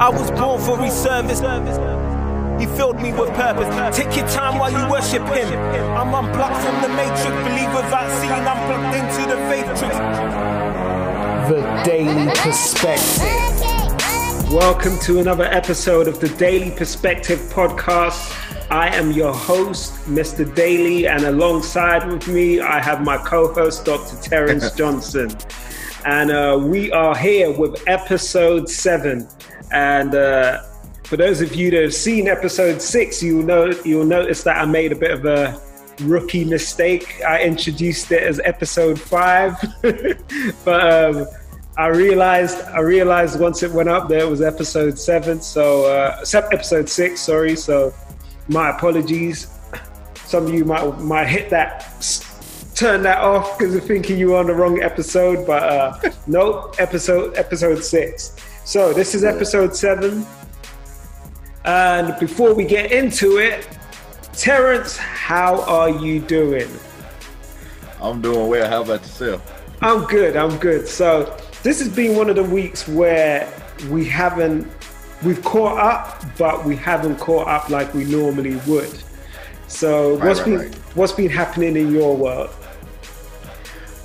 I was born for his service. He filled me with purpose. Take your time while you worship him. I'm unplugged from the matrix. Believe without seeing, I'm plugged into the matrix. The Daily Perspective. Welcome to another episode of the Daily Perspective podcast. I am your host, Mr. Daly, and alongside with me, I have my co host, Dr. Terence Johnson. And uh, we are here with episode seven. And uh, for those of you that have seen episode six, you'll know you'll notice that I made a bit of a rookie mistake. I introduced it as episode five, but um, I realized I realized once it went up there it was episode seven. So uh, episode six, sorry. So my apologies. Some of you might might hit that turn that off because you're thinking you were on the wrong episode, but uh, nope, episode episode six. So this is episode seven. And before we get into it, Terence, how are you doing? I'm doing well. How about yourself? I'm good. I'm good. So this has been one of the weeks where we haven't we've caught up, but we haven't caught up like we normally would. So right, what's right, been right. what's been happening in your world?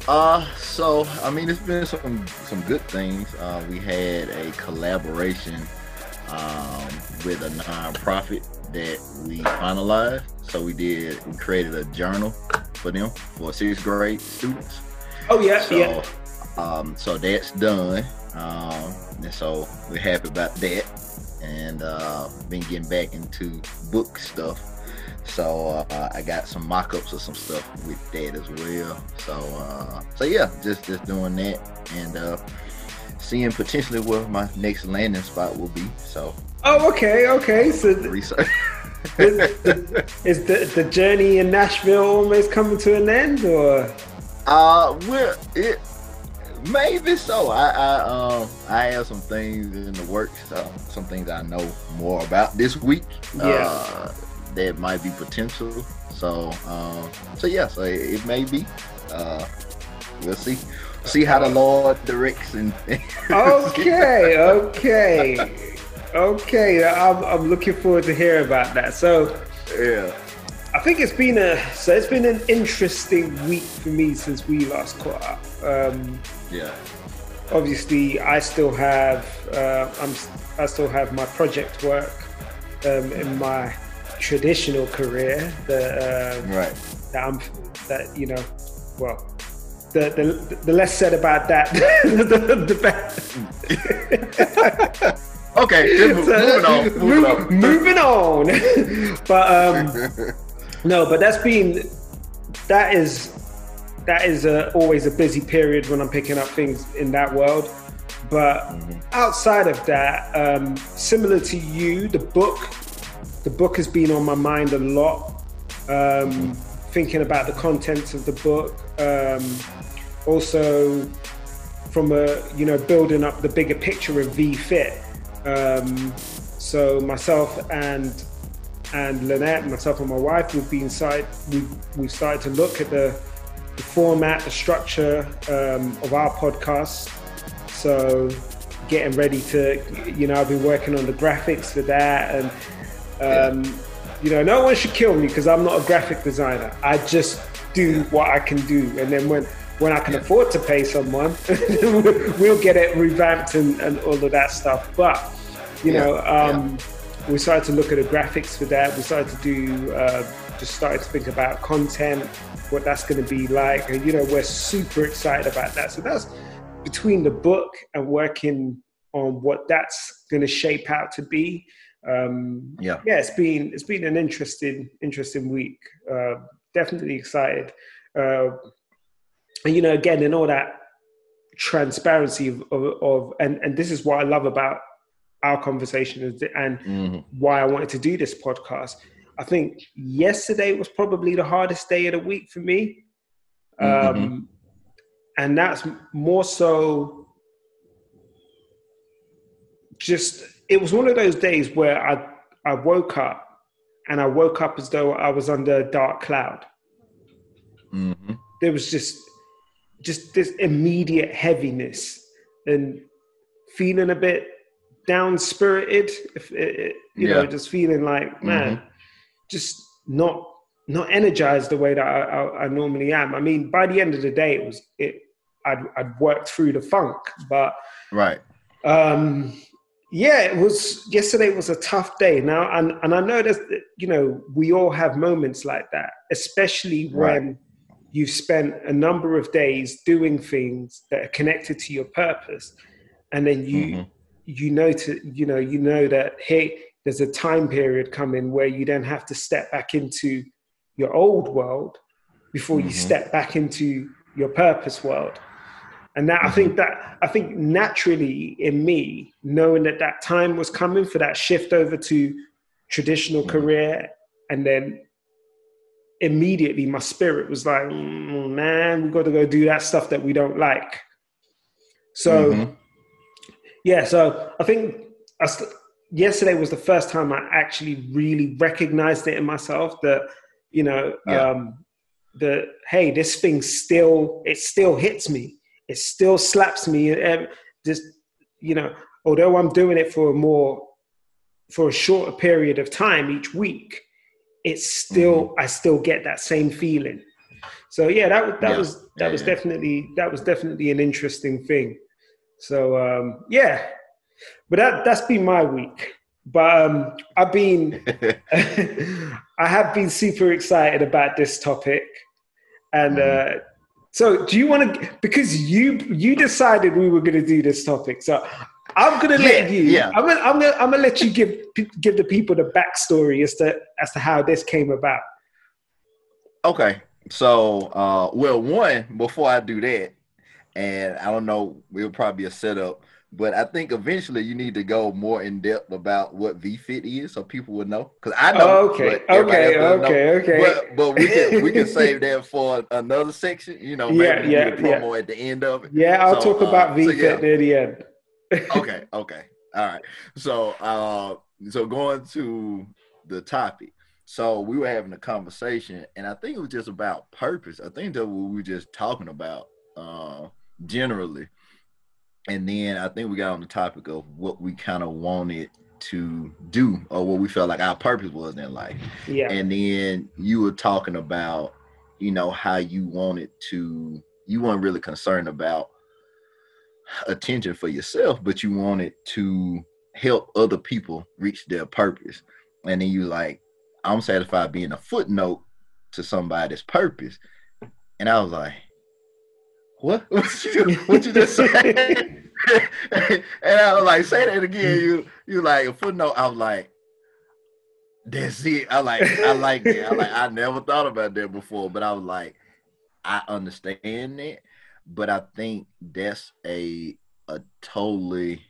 Uh, so I mean, it's been some some good things. Uh, we had a collaboration um, with a nonprofit that we finalized. So we did we created a journal for them for sixth grade students. Oh yeah, so, yeah. Um, so that's done. Um, and so we're happy about that. And uh, been getting back into book stuff so uh, I got some mock-ups of some stuff with that as well. So uh, so yeah, just just doing that and uh, seeing potentially where my next landing spot will be. So oh, okay, okay. So research. is, the, is the the journey in Nashville almost coming to an end, or? Uh, well, it maybe so. I I um I have some things in the works. Uh, some things I know more about this week. Yeah. Uh, that might be potential. So, um, so yeah, so it, it may be. Uh, we'll see. See how the Lord directs and. okay, okay, okay. I'm, I'm looking forward to hear about that. So, yeah. I think it's been a so it's been an interesting week for me since we last caught up. Um, yeah. Obviously, I still have uh, I'm I still have my project work um, in my traditional career that um, right that I'm that you know well the the, the less said about that the, the better. okay, moving on. Moving on. Moving on. but um, no, but that's been that is that is a, always a busy period when I'm picking up things in that world. But mm-hmm. outside of that, um, similar to you, the book the book has been on my mind a lot. Um, thinking about the contents of the book, um, also from a you know building up the bigger picture of VFit. Um, so myself and and Lynette, myself and my wife, we've been inside. We've we've started to look at the, the format, the structure um, of our podcast. So getting ready to, you know, I've been working on the graphics for that and um, yeah. You know, no one should kill me because I'm not a graphic designer. I just do what I can do, and then when when I can afford to pay someone, we'll get it revamped and, and all of that stuff. But you know, um, we started to look at the graphics for that. We started to do uh, just started to think about content, what that's going to be like, and you know, we're super excited about that. So that's between the book and working on what that's going to shape out to be um, yeah, yeah, it's been it's been an interesting interesting week. Uh, definitely excited, uh, and you know, again, in all that transparency of, of, of, and and this is what I love about our conversation and mm-hmm. why I wanted to do this podcast. I think yesterday was probably the hardest day of the week for me. Mm-hmm. Um, and that's more so just it was one of those days where I I woke up and I woke up as though I was under a dark cloud. Mm-hmm. There was just just this immediate heaviness and feeling a bit down spirited, if it, you Yeah. know, just feeling like man, just not not energized the way that I, I, I normally am. I mean, by the end of the day, it was it. I'd, I'd worked through the funk, but Right. um, yeah, it was yesterday was a tough day. Now, and and I know that you know we all have moments like that, especially when you've spent a number of days doing things that are connected to your purpose, and then you Mhm. you know to you know you know that hey, there's a time period coming where you then have to step back into your old world before you Mhm. step back into your purpose world and that i think that i think naturally in me knowing that that time was coming for that shift over to traditional Mhm. career and then immediately my spirit was like "Mm, man we've got to go do that stuff that we don't like so Mhm. yeah so i think I st- yesterday was the first time i actually really recognized it in myself that you know Yeah. um that hey this thing still it still hits me it still slaps me just you know although i'm doing it for a more for a shorter period of time each week it's still i still get that same feeling so yeah that was that Yeah. was that Yeah, was yeah. definitely that was definitely an interesting thing so um yeah but that that's been my week but um i've been I have been super excited about this topic, and Mm-hmm. uh, so do you want to? Because you you decided we were going to do this topic, so I'm going to let you. yeah. I'm gonna, I'm gonna, I'm gonna let you give give the people the backstory as to as to how this came about. Okay. So, uh, well, one, before I do that, and I don't know, it'll probably be a setup, but I think eventually you need to go more in depth about what VFit is so people would know. Because I know. okay, but everybody okay, know. okay, okay. But, but we can we can save that for another section. You know, maybe Yeah, yeah, promo at the end of it. yeah, I'll So, talk about uh, VFit so yeah. near the end. okay, okay. All right. So uh so going to the topic. So we were having a conversation and I think it was just about purpose. I think that we were just talking about uh generally. And then I think we got on the topic of what we kind of wanted to do or what we felt like our purpose was in life. Yeah, And then you were talking about, you know, how you wanted to, you weren't really concerned about attention for yourself, but you wanted to help other people reach their purpose. And then you like, I'm satisfied being a footnote to somebody's purpose. And I was like, what? What you, what you just say? and I was like, say that again. You you like a footnote. I was like, that's it. I like I like that. I like I never thought about that before, but I was like, I understand it, but I think that's a a totally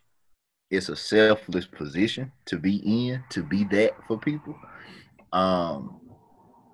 it's a selfless position to be in, to be that for people. Um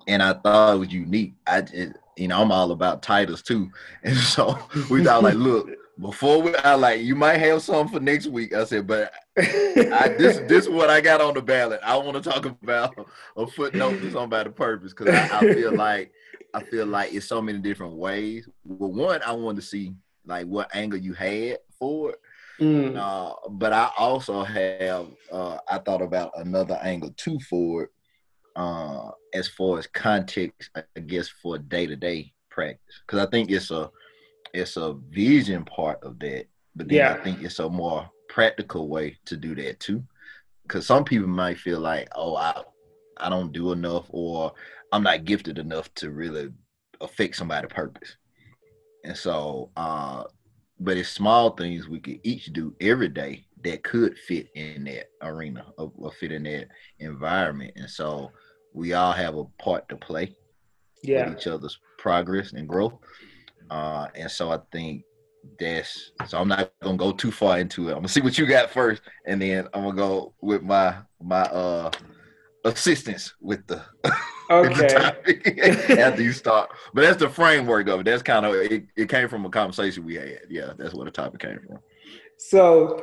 and I thought it was unique. I just, you know, I'm all about titles too. And so we thought like, look, before we I like you might have some for next week. I said, but I, this this is what I got on the ballot. I want to talk about a footnote to somebody purpose because I, I feel like I feel like it's so many different ways. Well, one, I wanted to see like what angle you had for it. Mm, Uh, but I also have uh, I thought about another angle too for it, uh, as far as context, I guess for day to day practice, because I think it's a it's a vision part of that, but then Yeah. I think it's a more practical way to do that too, because some people might feel like, oh, I I don't do enough, or I'm not gifted enough to really affect somebody's purpose, and so uh, but it's small things we could each do every day that could fit in that arena or, or fit in that environment. And so we all have a part to play yeah, with each other's progress and growth uh and so i think that's so i'm not gonna go too far into it i'm gonna see what you got first and then i'm gonna go with my my uh assistance with the with the okay. topic after you start. But that's the framework of it. That's kind of it, it came from a conversation we had. Yeah, that's where the topic came from. So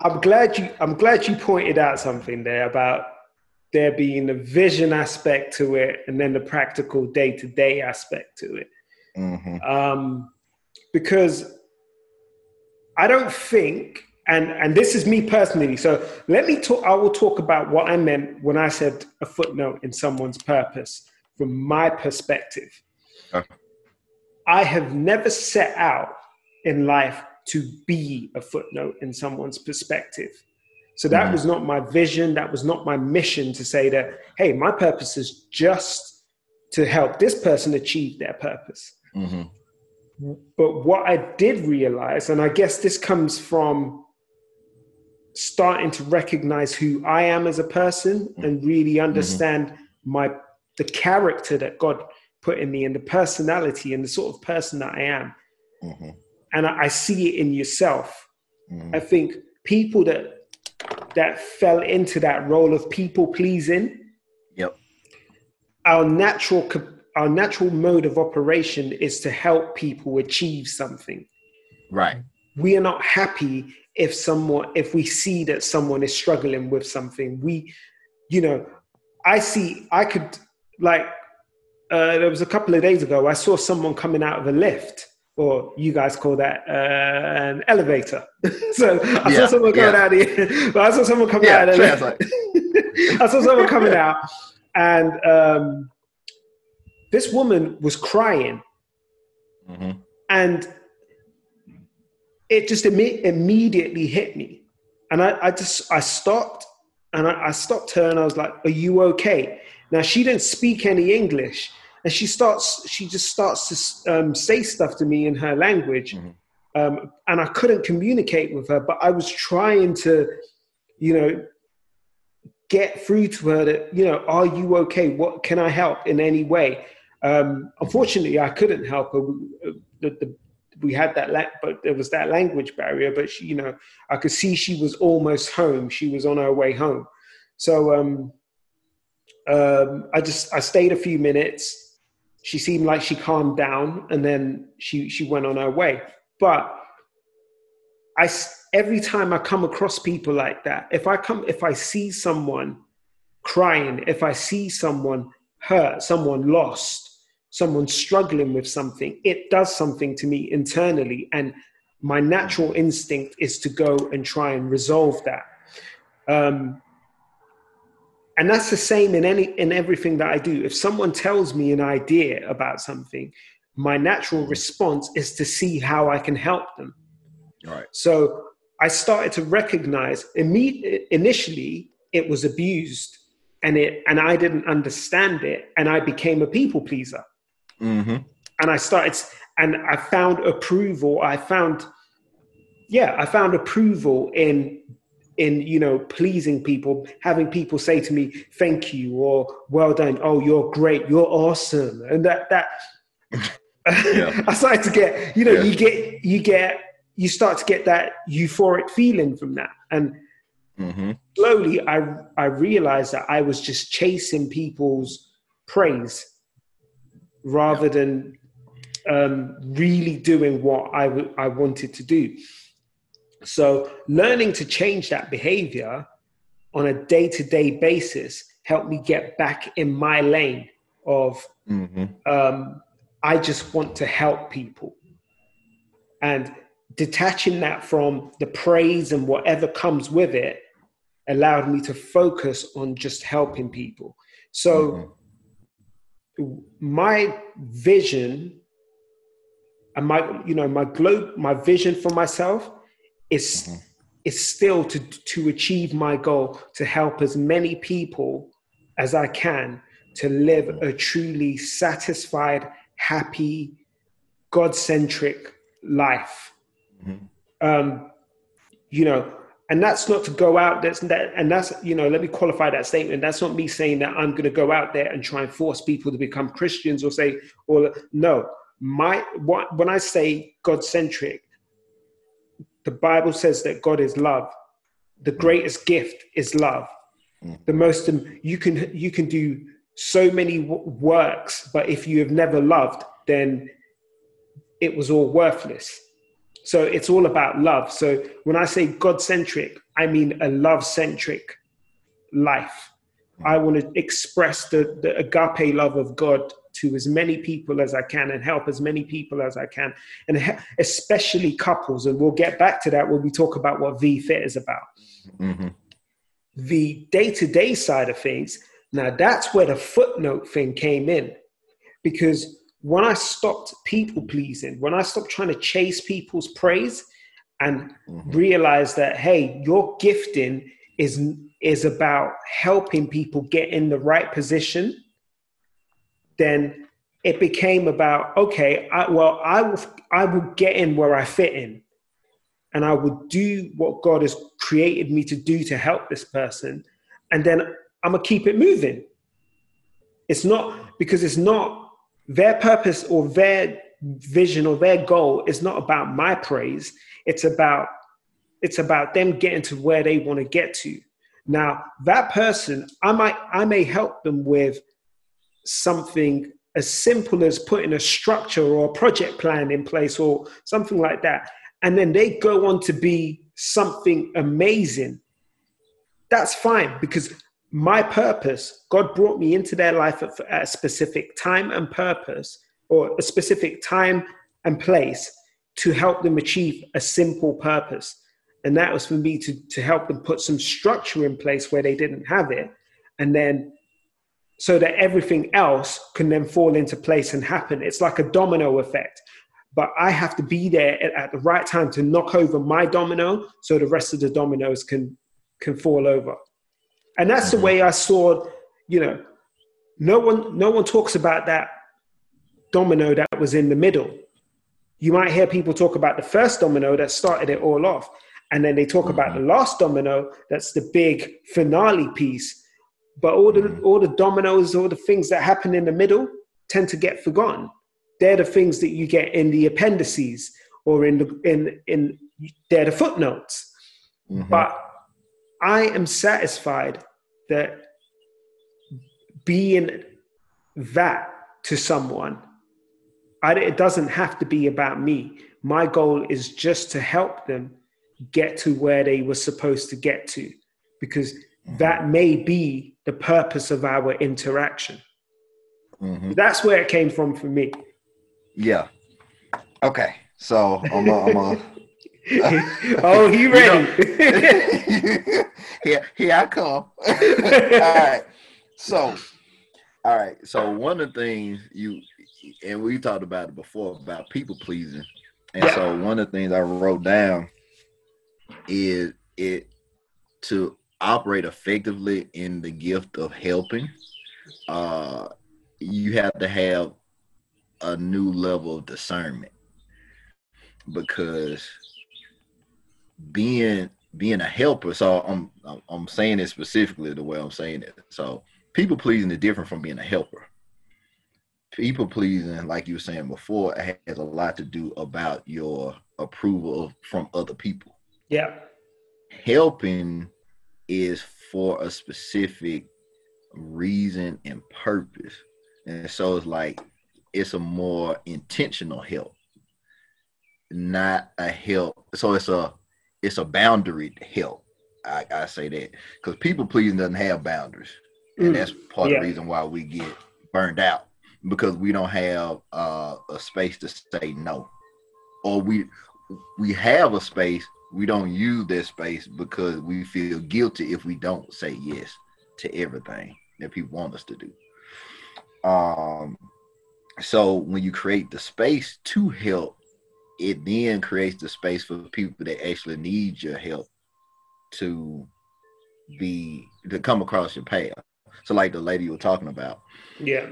I'm glad you I'm glad you pointed out something there about there being the vision aspect to it and then the practical day-to-day aspect to it. Mm-hmm. Um, because I don't think and and this is me personally. So let me talk. I will talk about what I meant when I said a footnote in someone's purpose from my perspective. Okay. I have never set out in life to be a footnote in someone's perspective. So that Mhm. was not my vision. That was not my mission to say that, hey, my purpose is just to help this person achieve their purpose. hmm But what I did realize, and I guess this comes from starting to recognize who I am as a person and really understand my the character that God put in me and the personality and the sort of person that I am. hmm And I, I see it in yourself. hmm I think people that that fell into that role of people pleasing, Yep. our natural our natural mode of operation is to help people achieve something. Right. we are not happy if someone if we see that someone is struggling with something we you know i see i could like uh, there was a couple of days ago i saw someone coming out of a lift or you guys call that uh, an elevator so i saw someone coming yeah. out of but i saw someone coming Yeah, out lift. I saw someone coming out, and um, this woman was crying, hmm and it just imme- immediately hit me and I, I just i stopped and I, I stopped her and i was like are you okay now she didn't speak any english and she starts she just starts to um, say stuff to me in her language Mhm. um, and i couldn't communicate with her but i was trying to you know get through to her that you know are you okay? What can i help in any way? Um, unfortunately i couldn't help her. The, the, we had that la- but there was that language barrier but she you know i could see she was almost home. She was on her way home. So um, um, i just i stayed a few minutes she seemed like she calmed down and then she she went on her way. But i every time i come across people like that if i come if i see someone crying if i see someone hurt someone lost someone struggling with something it does something to me internally and my natural instinct is to go and try and resolve that. Um, and that's the same in any in everything that i do. If someone tells me an idea about something my natural response is to see how i can help them. Right. so I started to recognize initially it was abused and it and I didn't understand it and I became a people pleaser. Hmm and I started and I found approval. I found yeah I found approval in in you know pleasing people having people say to me thank you or well done oh you're great you're awesome and that that Yeah. I started to get you know Yeah. you get you get you start to get that euphoric feeling from that and hmm slowly I I realized that I was just chasing people's praise rather than um, really doing what I w- I wanted to do. So learning to change that behavior on a day to day basis helped me get back in my lane of hmm um, I just want to help people. And detaching that from the praise and whatever comes with it allowed me to focus on just helping people. So, my vision and my, you know, my globe, my vision for myself is, Mhm. is still to, to achieve my goal to help as many people as I can to live a truly satisfied, happy, God centric life. Mhm. Um, you know, and that's not to go out. That's that, and that's you know. Let me qualify that statement. That's not me saying that I'm going to go out there and try and force people to become Christians or say, or no. My what when I say God centric, the Bible says that God is love. The mm. greatest gift is love. Mm. The most um, you can you can do so many works, but if you have never loved, then it was all worthless. So it's all about love. So when I say God centric, I mean a love centric life. I want to express the, the agape love of God to as many people as I can and help as many people as I can, and especially couples. And we'll get back to that when we talk about what VFit is about. Mm-hmm. The day to day side of things, now that's where the footnote thing came in. Because when I stopped people pleasing, when I stopped trying to chase people's praise and mm-hmm. realized that, hey, your gifting is, is about helping people get in the right position then it became about okay I, well i will i will get in where i fit in and i will do what god has created me to do to help this person. And then i'm gonna keep it moving. It's not because it's not their purpose or their vision or their goal is not about my praise. It's about it's about them getting to where they want to get to now that person i might i may help them with something as simple as putting a structure or a project plan in place or something like that, and then they go on to be something amazing, that's fine because my purpose, God brought me into their life at, a specific time and purpose, or a specific time and place to help them achieve a simple purpose. And that was for me to, to help them put some structure in place where they didn't have it. And then so that everything else can then fall into place and happen. It's like a domino effect. But I have to be there at, the right time to knock over my domino so the rest of the dominoes can can fall over. And that's mm-hmm. the way I saw, you know, no one no one talks about that domino that was in the middle. You might hear people talk about the first domino that started it all off. And then they talk mm-hmm. about the last domino, that's the big finale piece but all the all the dominoes, all the things that happen in the middle tend to get forgotten. They're the things that you get in the appendices or in the in in they're the footnotes. Mm-hmm. But I am satisfied that being that to someone, I, it doesn't have to be about me. My goal is just to help them get to where they were supposed to get to, because that may be the purpose of our interaction. Mm-hmm. That's where it came from for me. Yeah. Okay. So I'm a, I'm a oh, he ready? here, here I come. all right. So, all right. So one of the things you and we talked about it before about people pleasing, and yeah. so one of the things I wrote down is it to operate effectively in the gift of helping, uh, you have to have a new level of discernment because being being a helper so i'm i'm saying it specifically the way i'm saying it. So people pleasing is different from being a helper. People pleasing like you were saying before has a lot to do about your approval from other people yeah helping is for a specific reason and purpose. And so it's like it's a more intentional help, not a help. So it's a it's a boundary help. I, I say that because people pleasing doesn't have boundaries, and mm. that's part yeah. of the reason why we get burned out because we don't have uh, a space to say no, or we we have a space we don't use that space because we feel guilty if we don't say yes to everything that people want us to do. Um, so when you create the space to help, it then creates the space for people that actually need your help to be to come across your path. So like the lady you were talking about. Yeah.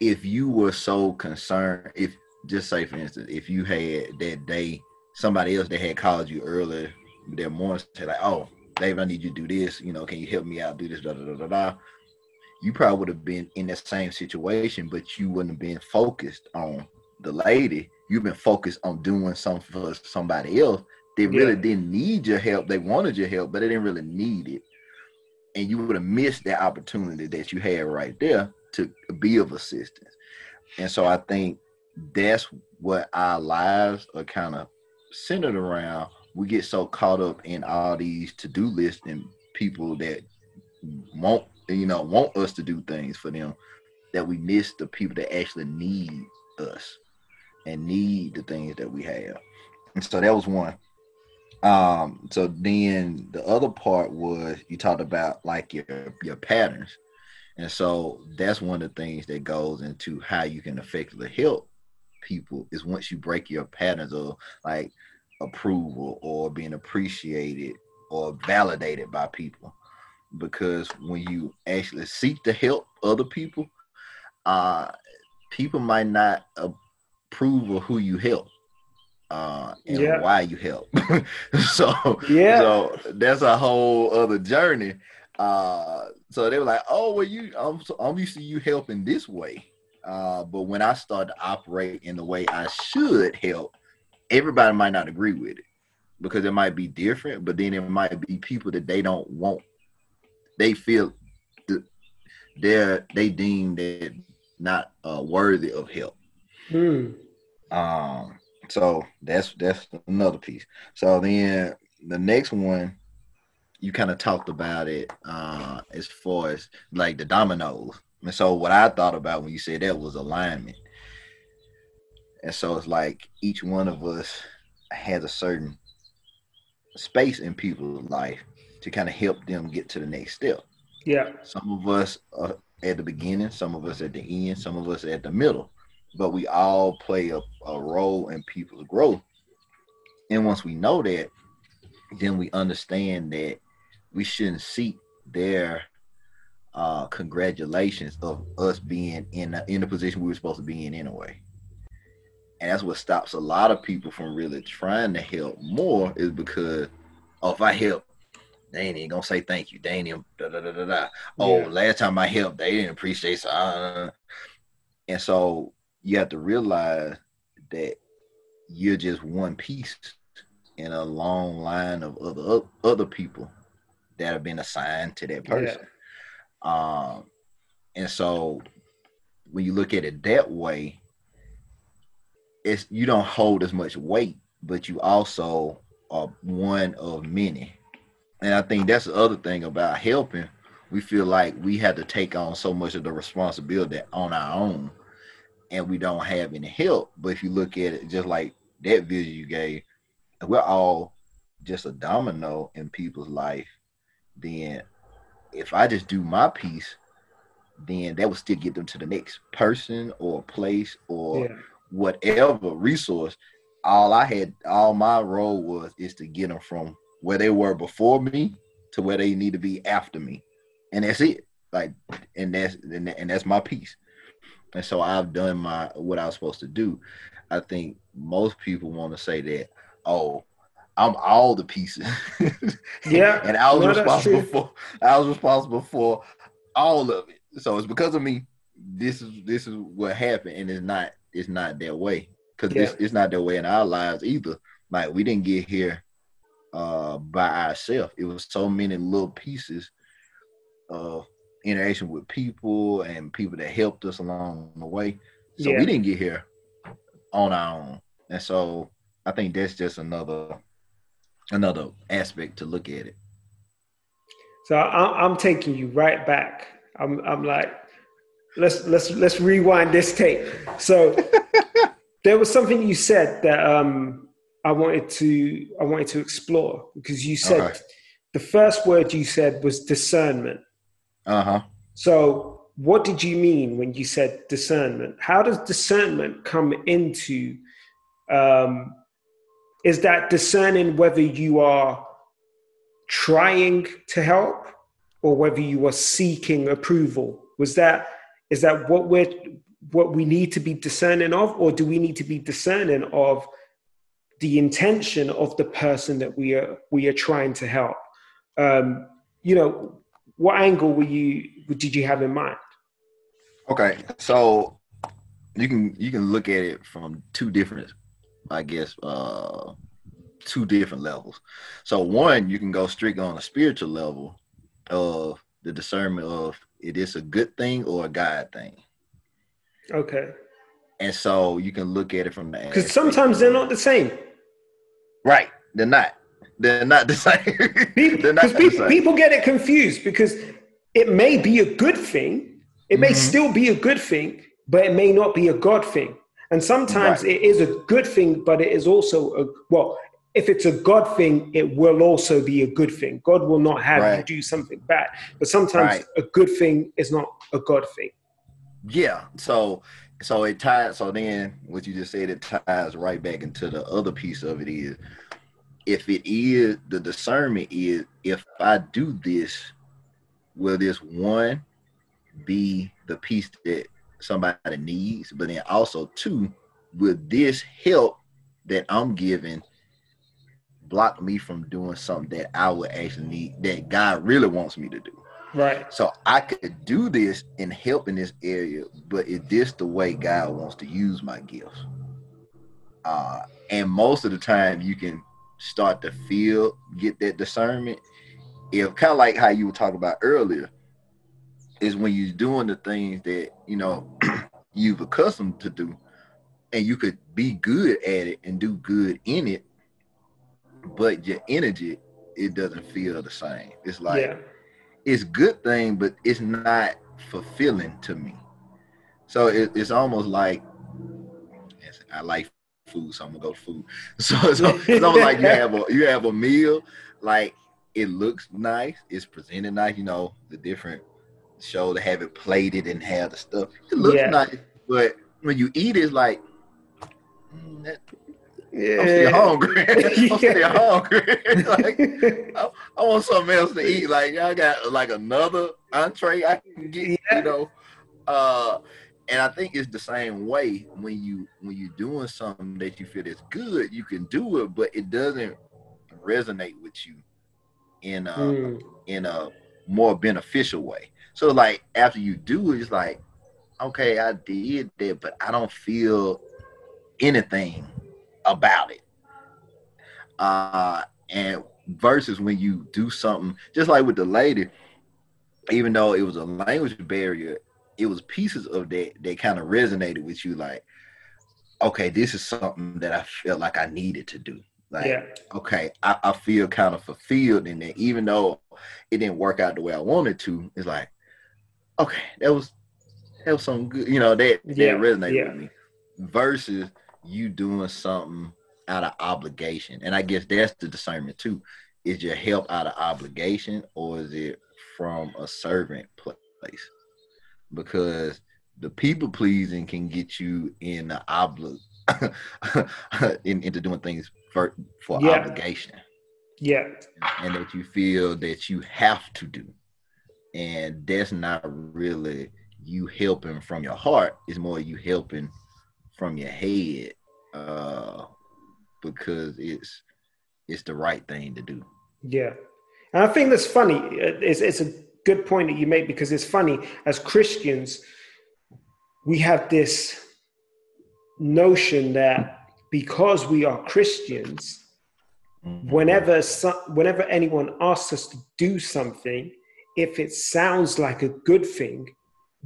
If you were so concerned, if just say for instance, if you had that day somebody else that had called you earlier that morning said like, "Oh, Dave, I need you to do this. You know, can you help me out? Do this, da da da da da." You probably would have been in that same situation, but you wouldn't have been focused on the lady. You've been focused on doing something for somebody else. They really yeah. didn't need your help. They wanted your help, but they didn't really need it. And you would have missed that opportunity that you had right there to be of assistance. And so I think that's what our lives are kind of centered around we get so caught up in all these to-do lists and people that want you know want us to do things for them that we miss the people that actually need us and need the things that we have. And so that was one. Um, so then the other part was you talked about like your your patterns. And so that's one of the things that goes into how you can effectively help people is once you break your patterns of like approval or being appreciated or validated by people. Because when you actually seek to help other people, uh, people might not approve of who you help uh, and yeah. why you help. so yeah, so that's a whole other journey. Uh, so they were like, "Oh, well, you, I'm, I'm used to you helping this way." Uh, but when I start to operate in the way I should help, everybody might not agree with it because it might be different. But then it might be people that they don't want. They feel they're they deem that not uh, worthy of help. Hmm. Um, so that's that's another piece. So then the next one, you kind of talked about it uh, as far as like the dominoes. And so what I thought about when you said that was alignment. And so it's like each one of us has a certain space in people's life to kind of help them get to the next step. Yeah. Some of us are at the beginning, some of us at the end, some of us at the middle but we all play a, a role in people's growth. And once we know that, then we understand that we shouldn't seek their uh, congratulations of us being in in the position we were supposed to be in anyway. And that's what stops a lot of people from really trying to help more is because, oh, if I help, they ain't even gonna say thank you. They ain't even da da da da da. Oh, yeah. last time I helped, they didn't appreciate. So, uh, and so you have to realize that you're just one piece in a long line of other other people that have been assigned to that person. Yeah. Um, and so when you look at it that way, it's you don't hold as much weight, but you also are one of many. And I think that's the other thing about helping. We feel like we have to take on so much of the responsibility on our own and we don't have any help. But if you look at it just like that vision you gave, we're all just a domino in people's life. Then if I just do my piece, then that will still get them to the next person or place or yeah. whatever resource. All I had, all my role was is to get them from where they were before me to where they need to be after me, and that's it. Like, and that's and, and that's my piece and so I've done my what I was supposed to do. I think most people want to say that, oh, I'm all the pieces. yeah, and I was responsible for I was responsible for all of it. So it's because of me. This is this is what happened, and it's not it's not that way because yeah. it's not that way in our lives either. Like we didn't get here uh by ourselves. It was so many little pieces of interaction with people and people that helped us along the way. So yeah. we didn't get here on our own. And so I think that's just another another aspect to look at it. So I'm I'm taking you right back. I'm I'm like, let's let's let's rewind this tape. So there was something you said that um I wanted to I wanted to explore because you said okay. the first word you said was discernment. Uh huh. So, what did you mean when you said discernment? How does discernment come into? Um, is that discerning whether you are trying to help or whether you are seeking approval? Was that is that what we're what we need to be discerning of, or do we need to be discerning of the intention of the person that we are we are trying to help? Um, you know, what angle were you did you have in mind? Okay, so you can you can look at it from two different, I guess, uh, two different levels. So one, you can go strictly on a spiritual level of the discernment of it is a good thing or a God thing. Okay. And so you can look at it from that. Because sometimes they're not the same. Right. They're not. They're not the same. people, people, people get it confused because it may be a good thing. It may Mhm. still be a good thing, but it may not be a God thing. And sometimes Right. it is a good thing, but it is also a well. If it's a God thing, it will also be a good thing. God will not have you do something bad, but sometimes Right. a good thing is not a God thing. Yeah. So so it ties so then what you just said it ties right back into the other piece of it is if it is the discernment is if I do this, will this one be the piece that somebody needs? But then also two, will this help that I'm giving block me from doing something that I would actually need that God really wants me to do? Right. So I could do this and help in this area, but is this the way God wants to use my gifts? Uh, and most of the time, you can start to feel, get that discernment. If kind of like how you were talking about earlier, is when you're doing the things that you know you've accustomed to do, and you could be good at it and do good in it, but your energy it doesn't feel the same. It's like yeah. it's good thing, but it's not fulfilling to me. So it, it's almost like I like food, so I'm gonna go to food. So it's, it's almost like you have a you have a meal, like it looks nice, it's presented nice, you know, the different show to have it plated and have the stuff. It looks Yeah. nice, but when you eat it, it's like mm, that, Yeah. I'm still hungry. I'm still hungry. like I, I want something else to eat. Like I got like another entree I can get, Yeah. you know. Uh and I think it's the same way when you when you're doing something that you feel is good, you can do it, but it doesn't resonate with you in a Mm. in a more beneficial way. So like after you do it, it's like, okay, I did that, but I don't feel anything about it. Uh and versus when you do something just like with the lady, even though it was a language barrier, it was pieces of that that kind of resonated with you like, okay, this is something that I felt like I needed to do. Like yeah. okay, I, I feel kind of fulfilled in that, even though it didn't work out the way I wanted to. It's like, okay, that was that was some good, you know, that that Yeah, resonated yeah. with me. Versus you doing something out of obligation, and I guess that's the discernment too. Is your help out of obligation, or is it from a servant place? Because the people pleasing can get you in the obli in, into doing things for for Yeah. obligation Yeah. and that you feel that you have to do and that's not really you helping from your heart it's more you helping from your head uh because it's it's the right thing to do Yeah, and I think that's funny. It's, it's a good point that you make because it's funny. As Christians, we have this notion that because we are Christians, whenever so, whenever anyone asks us to do something, if it sounds like a good thing,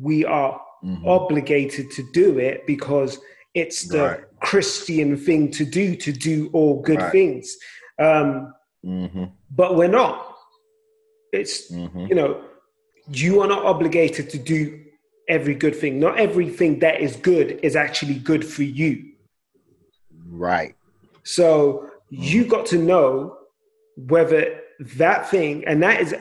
we are Mhm. obligated to do it because it's the Right. Christian thing to do to do all good Right. things. Um, Mhm. but we're not. It's Mhm. you know, you are not obligated to do every good thing. Not everything that is good is actually good for you. right So you got to know whether that thing, and that is,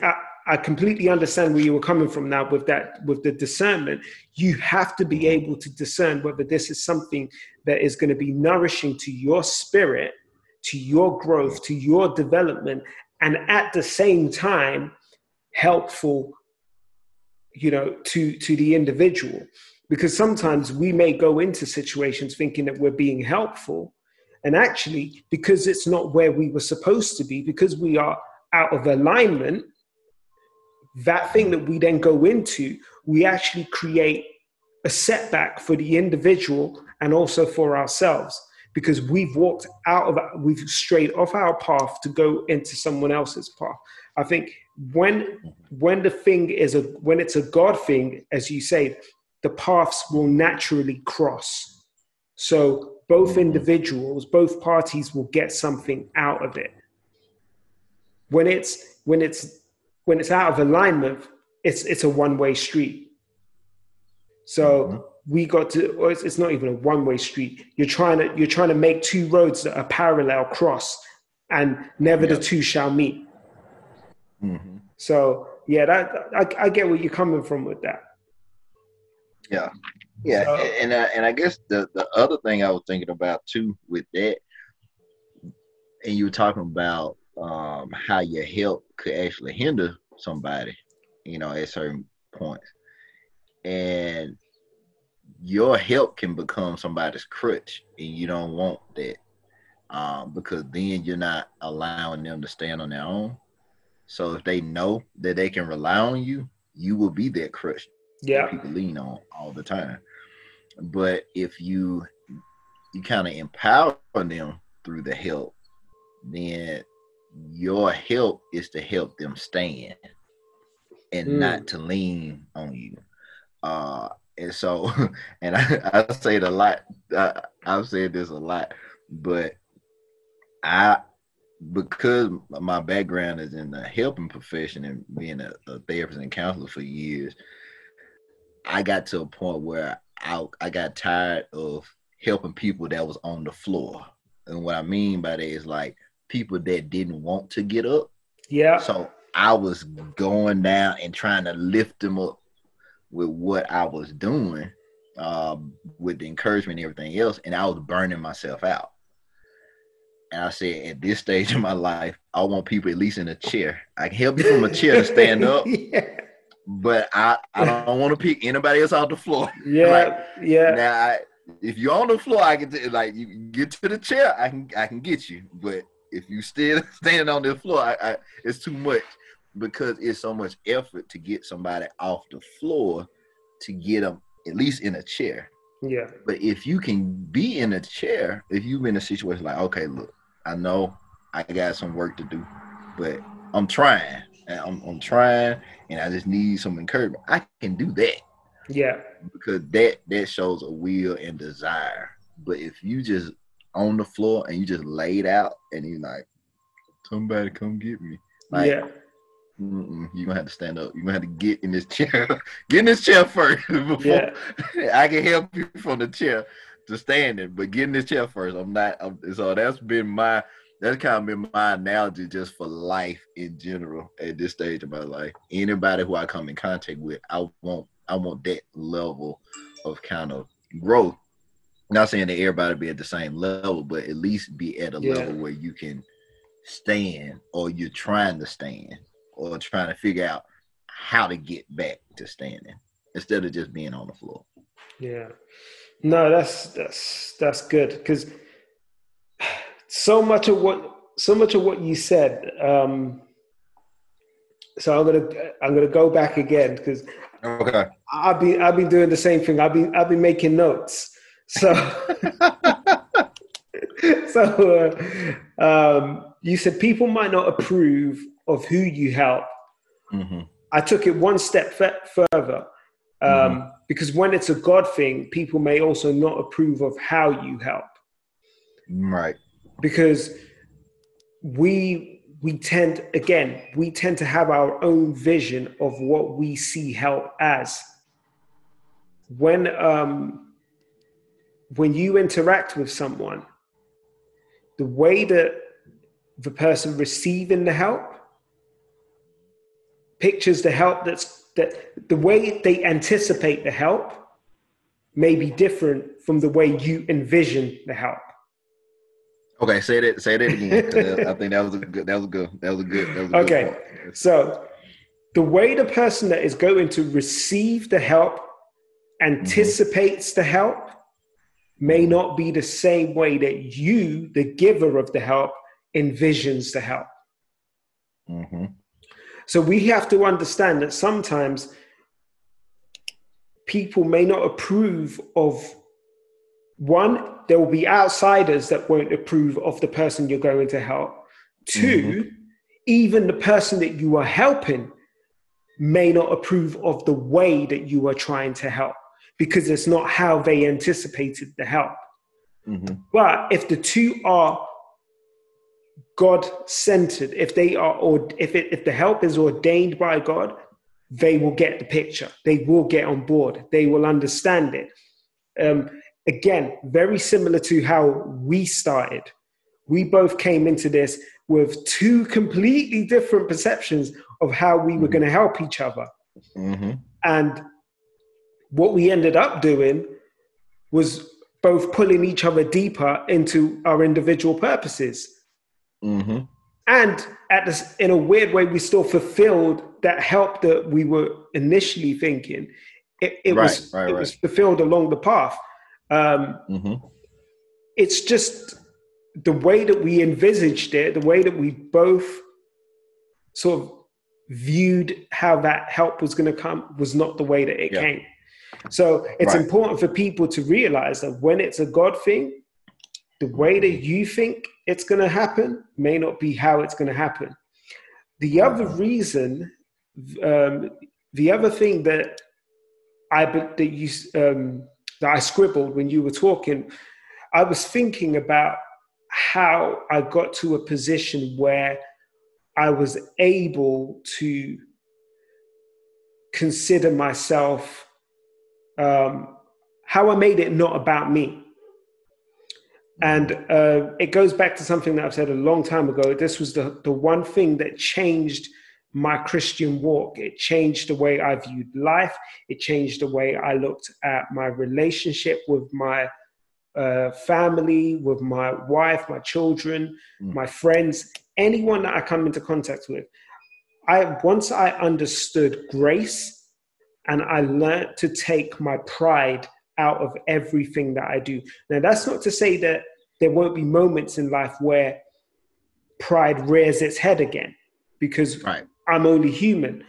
I, completely understand where you were coming from now with that, with the discernment. You have to be able to discern whether this is something that is going to be nourishing to your spirit, to your growth, to your development, and at the same time, helpful, you know, to to the individual. Because sometimes we may go into situations thinking that we're being helpful, and actually, because it's not where we were supposed to be, because we are out of alignment, that thing that we then go into, we actually create a setback for the individual and also for ourselves because we've walked out of we've strayed off our path to go into someone else's path. I think when when the thing is a when it's a god thing as you say the paths will naturally cross. So both mm-hmm. individuals both parties will get something out of it. When it's when it's when it's out of alignment it's it's a one way street. So mm-hmm. we got to, or it's, it's not even a one way street. You're trying to you're trying to make two roads that are parallel cross, and never yep. the two shall meet. Mm-hmm. So yeah, that I, I get where you're coming from with that. Yeah, yeah, so, and uh, and I guess the the other thing I was thinking about too with that, and you were talking about um, how your help could actually hinder somebody, you know, at certain points, and your help can become somebody's crutch, and you don't want that um, because then you're not allowing them to stand on their own. So if they know that they can rely on you, you will be that crutch. Yeah, people lean on all the time. But if you you kind of empower them through the help, then your help is to help them stand and mm. not to lean on you. Uh, and so, and I, I say it a lot. I, I've said this a lot, but I because my background is in the helping profession and being a, a therapist and counselor for years, I got to a point where I I got tired of helping people that was on the floor. And what I mean by that is like people that didn't want to get up. Yeah. So I was going down and trying to lift them up with what I was doing, um, with the encouragement and everything else, and I was burning myself out. And I said, at this stage of my life, I want people at least in a chair. I can help you from a chair to stand up. yeah. But I, I don't want to pick anybody else off the floor. Yeah, like, yeah. Now, I, if you're on the floor, I can t- like you get to the chair. I can I can get you. But if you still standing on the floor, I, I, it's too much because it's so much effort to get somebody off the floor to get them at least in a chair. Yeah. But if you can be in a chair, if you're in a situation like, okay, look, I know I got some work to do, but I'm trying. I'm, I'm trying, and I just need some encouragement. I can do that. Yeah. Because that that shows a will and desire. But if you just on the floor and you just laid out and you like, somebody come get me. Like, yeah. you're gonna have to stand up. You're gonna have to get in this chair. get in this chair first before yeah. I can help you from the chair to standing, but get in this chair first. I'm not. I'm, so that's been my. That's kind of been my analogy just for life in general at this stage of my life. Anybody who I come in contact with, I want. I want that level of kind of growth not saying that everybody be at the same level, but at least be at a yeah. level where you can stand or you're trying to stand or trying to figure out how to get back to standing instead of just being on the floor. Yeah. No, that's that's that's good because so much of what so much of what you said um so I'm gonna I'm gonna go back again because okay I've been I've been doing the same thing. I've been I've been making notes so, so uh, um, you said people might not approve of who you help. Mm-hmm. I took it one step f- further um, mm-hmm. because when it's a God thing, people may also not approve of how you help. Right. Because we we tend again we tend to have our own vision of what we see help as. When um, when you interact with someone, the way that the person receiving the help pictures the help that's that the way they anticipate the help may be different from the way you envision the help. Okay, say that. Say that again. I think that was a good. That was good. That was a good. That was a okay, good so the way the person that is going to receive the help anticipates mm-hmm. the help may not be the same way that you, the giver of the help, envisions the help. Mm-hmm. So we have to understand that sometimes people may not approve of one, there will be outsiders that won't approve of the person you're going to help. 2 mm-hmm. even the person that you are helping may not approve of the way that you are trying to help because it's not how they anticipated the help. Mm-hmm. But if the two are God centered, if they are, or if it, if the help is ordained by God, they will get the picture. They will get on board. They will understand it. Um, again, very similar to how we started. We both came into this with two completely different perceptions of how we were going to help each other. Mm-hmm. And what we ended up doing was both pulling each other deeper into our individual purposes. Mm-hmm. And at this, in a weird way, we still fulfilled that help that we were initially thinking. It, it Right, was right, it right. was fulfilled along the path. Um, Mm-hmm. it's just the way that we envisaged it, the way that we both sort of viewed how that help was going to come was not the way that it Yeah. came. So it's Right. important for people to realize that when it's a God thing, the way that you think it's going to happen may not be how it's going to happen. The other reason, um, the other thing that I that you um, that I scribbled when you were talking, I was thinking about how I got to a position where I was able to consider myself um, how I made it not about me. And uh, it goes back to something that I've said a long time ago. This was the, the one thing that changed my Christian walk. It changed the way I viewed life. It changed the way I looked at my relationship with my uh, family, with my wife, my children, Mm. my friends, anyone that I come into contact with. I once I understood grace and I learned to take my pride out of everything that I do. Now, that's not to say that there won't be moments in life where pride rears its head again, because Right. I'm only human.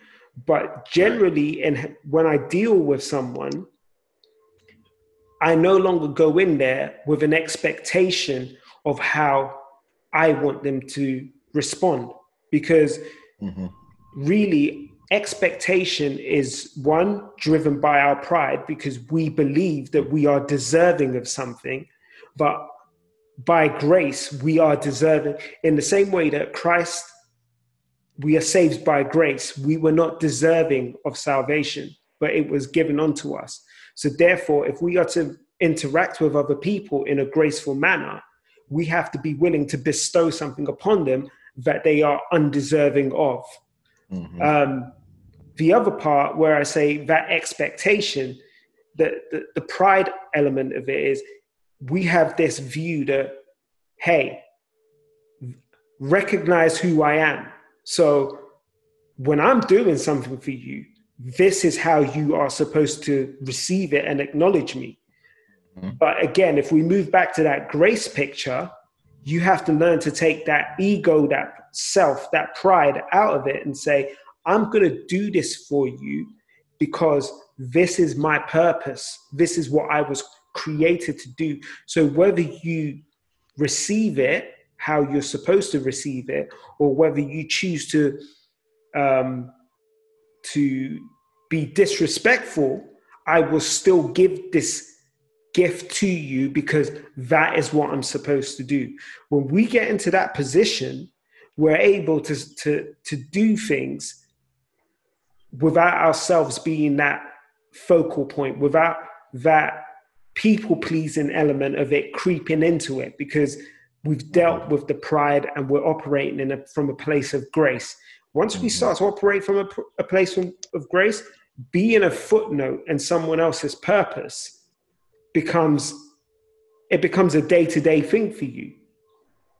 But generally, and when I deal with someone, I no longer go in there with an expectation of how I want them to respond, because Mm-hmm. really expectation is one driven by our pride because we believe that we are deserving of something but by grace we are deserving. In the same way that christ we are saved by grace. We were not deserving of salvation but it was given unto us. So therefore if we are to interact with other people in a graceful manner we have to be willing to bestow something upon them that they are undeserving of Mm-hmm. um, the other part where I say that expectation, the, the, the pride element of it is we have this view that, hey, recognize who I am. So when I'm doing something for you, this is how you are supposed to receive it and acknowledge me. Mhm. But again, if we move back to that grace picture, you have to learn to take that ego, that self, that pride out of it and say, I'm going to do this for you because this is my purpose. This is what I was created to do. So whether you receive it how you're supposed to receive it, or whether you choose to um, to be disrespectful, I will still give this gift to you because that is what I'm supposed to do. When we get into that position, we're able to to to do things without ourselves being that focal point, without that people pleasing element of it creeping into it, because we've dealt with the pride and we're operating in a, from a place of grace. Once we Mhm. start to operate from a, a place from, of grace, being a footnote in someone else's purpose becomes it becomes a day-to-day thing for you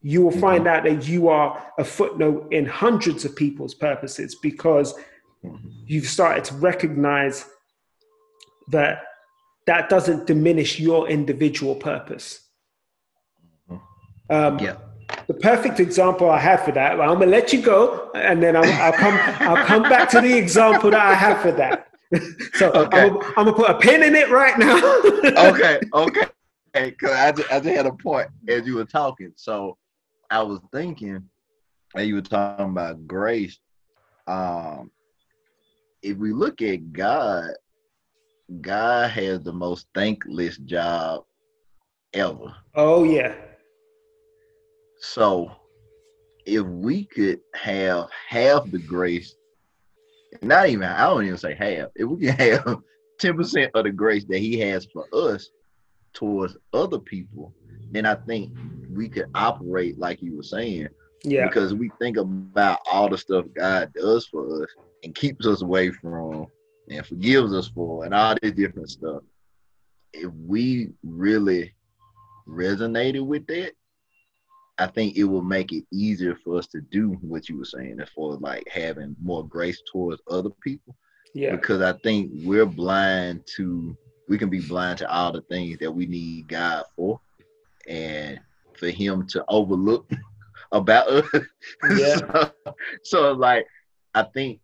you will find mm-hmm. out that you are a footnote in hundreds of people's purposes because mm-hmm. you've started to recognize that that doesn't diminish your individual purpose mm-hmm. um, Yeah. the perfect example I have for that, well, I'm gonna let you go, and then I'll, I'll come. I'll come back to the example that I have for that. so Okay. I'm, I'm gonna put a pin in it right now. okay, okay. Because I, ju- I just had a point as you were talking. So I was thinking, and you were talking about grace. Um, if we look at God, God has the most thankless job ever. Oh yeah, So if we could have half the grace not even I don't even say half. If we can have ten percent of the grace that He has for us towards other people, then I think we could operate like you were saying. Yeah. Because we think about all the stuff God does for us and keeps us away from and forgives us for and all this different stuff. If we really resonated with that, I think it will make it easier for us to do what you were saying, as far as like having more grace towards other people. Yeah. Because I think we're blind to, we can be blind to all the things that we need God for, and for Him to overlook about us. Yeah. so, so, like, I think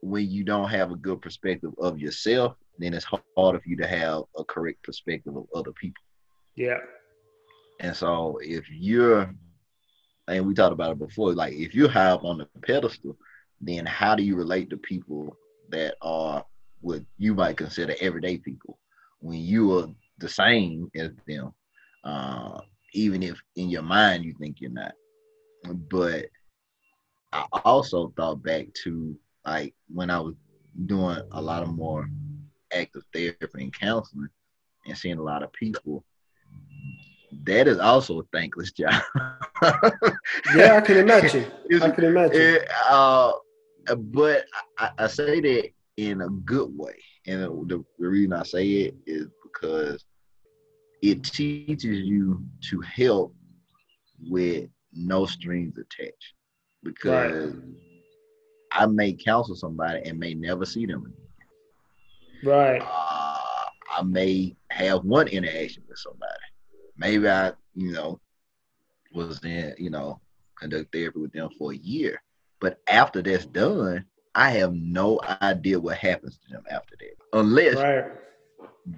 when you don't have a good perspective of yourself, then it's hard for you to have a correct perspective of other people. Yeah. And so if you're, and we talked about it before, like if you have on the pedestal, then how do you relate to people that are what you might consider everyday people when you are the same as them, uh, even if in your mind you think you're not. But I also thought back to like when I was doing a lot of more active therapy and counseling and seeing a lot of people that is also a thankless job. Yeah, I can imagine. I can imagine. it, uh, but I, I say that in a good way, and the, the reason I say it is because it teaches you to help with no strings attached. Because I may counsel somebody and may never see them again. Right. Uh, I may have one interaction with somebody. Maybe I, you know, was in, you know, conduct therapy with them for a year. But after that's done, I have no idea what happens to them after that. Unless Right.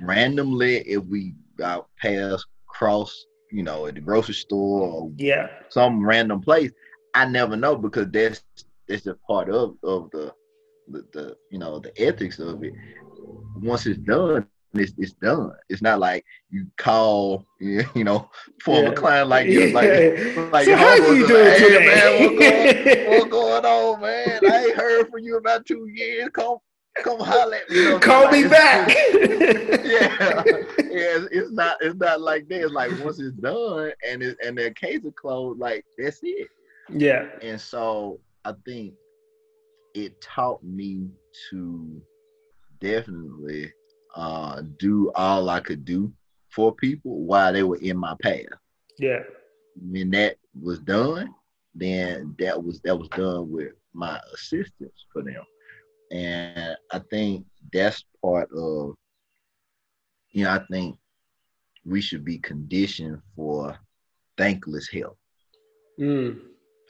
randomly, if we uh, pass cross, you know, at the grocery store or Yeah. some random place, I never know because that's that's just part of of the the, the you know the ethics of it. Once it's done, it's, it's done. It's not like you call you know former Yeah. client like you like Yeah. like So how you doing like, hey, today? man, what's going, what's going on, man? I ain't heard from you about two years. Come come holler at me. Call me back. yeah, yeah. It's, it's not. It's not like that. It's like once it's done and it, and their case is closed, like that's it. Yeah. And so I think it taught me to definitely uh, do all I could do for people while they were in my path. Yeah. When that was done, then that was that was done with my assistance for them. And I think that's part of you know, I think we should be conditioned for thankless help Mm.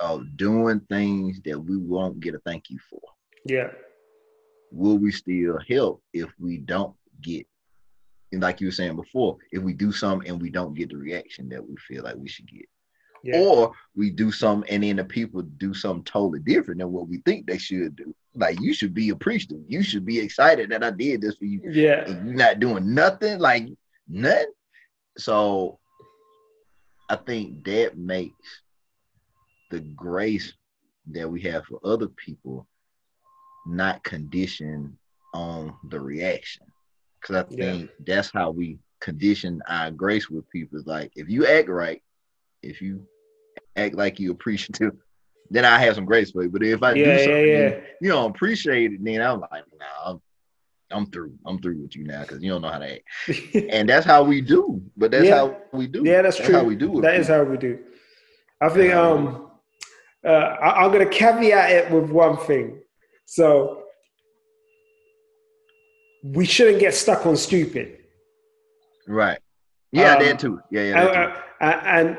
of doing things that we won't get a thank you for. Yeah. Will we still help if we don't get, and like you were saying before, if we do something and we don't get the reaction that we feel like we should get? Yeah. Or we do something and then the people do something totally different than what we think they should do. Like you should be appreciative. You should be excited that I did this for you. Yeah. And you're not doing nothing, like nothing. So I think that makes the grace that we have for other people not conditioned on the reaction. Cause I Yeah. think that's how we condition our grace with people. Is like if you act right, if you act like you appreciative, then I have some grace for you. But if I Yeah, do something yeah. and you don't appreciate it, then I'm like, nah, I'm, I'm through. I'm through with you now because you don't know how to act. And that's how we do. But that's Yeah. how we do. Yeah, that's, true. how we do it. That is how we do. I think um, uh, I, I'm going to caveat it with one thing. So we shouldn't get stuck on stupid. right. Yeah, Um, that too. Yeah, yeah. And, too. and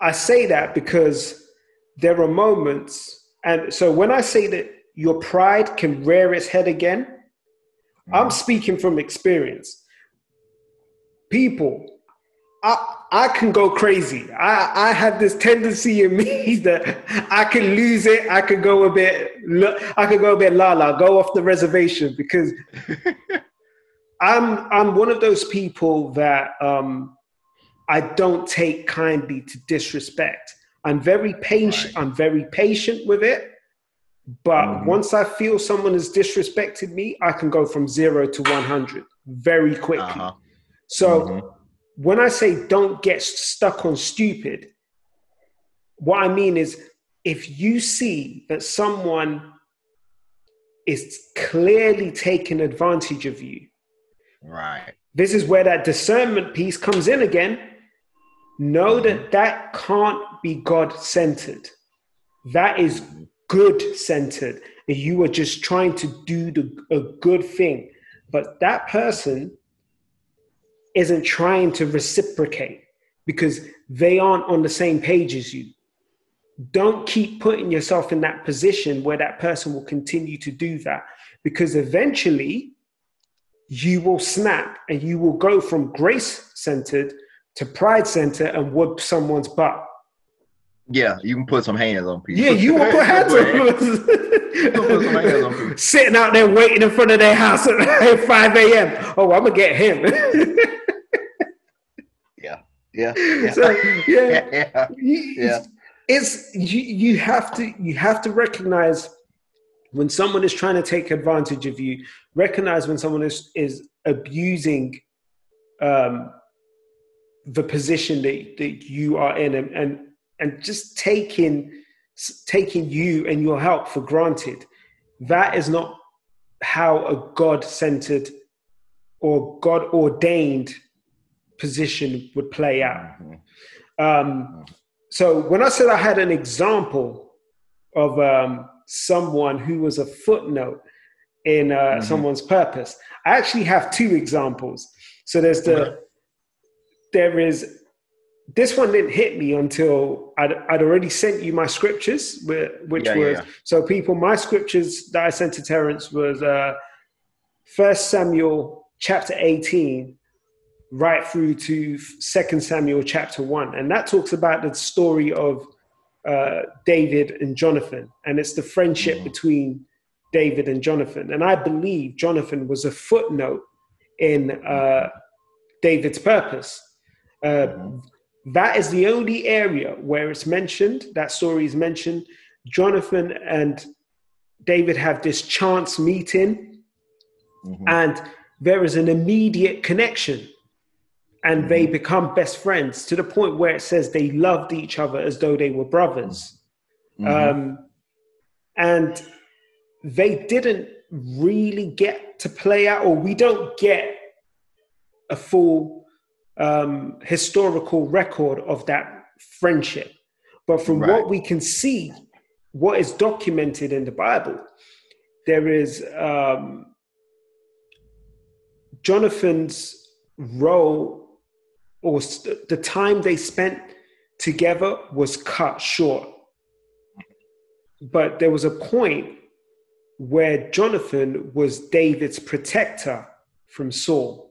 I say that because there are moments, and so when I say that your pride can rear its head again, I'm speaking from experience. People, I I can go crazy. I I have this tendency in me that I can lose it. I could go a bit. I could go a bit la la, go off the reservation because I'm I'm one of those people that um, I don't take kindly to disrespect. I'm very patient. Right. I'm very patient with it, But mm-hmm. once I feel someone has disrespected me, I can go from zero to 100 very quickly. Uh-huh. So mm-hmm. when I say don't get stuck on stupid, what I mean is if you see that someone is clearly taking advantage of you, right? This is where that discernment piece comes in again. Know that that can't be God centered. That is good centered. You are just trying to do the, a good thing. But that person isn't trying to reciprocate because they aren't on the same page as you. Don't keep putting yourself in that position where that person will continue to do that because eventually you will snap and you will go from grace centered to pride centered and whoop someone's butt. Yeah, you can put some hands on people. Yeah, you will put hands on people. Sitting out there waiting in front of their house at 5 a.m. Oh, I'm gonna get him. yeah, yeah, yeah. So, yeah, yeah. yeah. It's you, you have to you have to recognize when someone is trying to take advantage of you, recognize when someone is, is abusing um, the position that, that you are in and, and, and just taking, taking you and your help for granted. That is not how a God centered or God ordained position would play out. Mm-hmm. Um, so when I said I had an example of um, someone who was a footnote in uh, mm-hmm. someone's purpose. I actually have two examples. So there's the there is this one didn't hit me until I'd, I'd already sent you my scriptures, which yeah, was yeah, yeah. so people. My scriptures that I sent to Terence was uh, First Samuel chapter eighteen, right through to Second Samuel chapter one, and that talks about the story of uh, David and Jonathan, and it's the friendship mm-hmm. between David and Jonathan. And I believe Jonathan was a footnote in uh, David's purpose. Uh, mm-hmm. that is the only area where it's mentioned, that story is mentioned. Jonathan and David have this chance meeting, mm-hmm. and there is an immediate connection and they mm-hmm. become best friends to the point where it says they loved each other as though they were brothers. Mm-hmm. Um, and they didn't really get to play out, or we don't get a full um, historical record of that friendship. But from right. what we can see, what is documented in the Bible, there is um, Jonathan's role or st- the time they spent together was cut short. But there was a point where Jonathan was David's protector from Saul.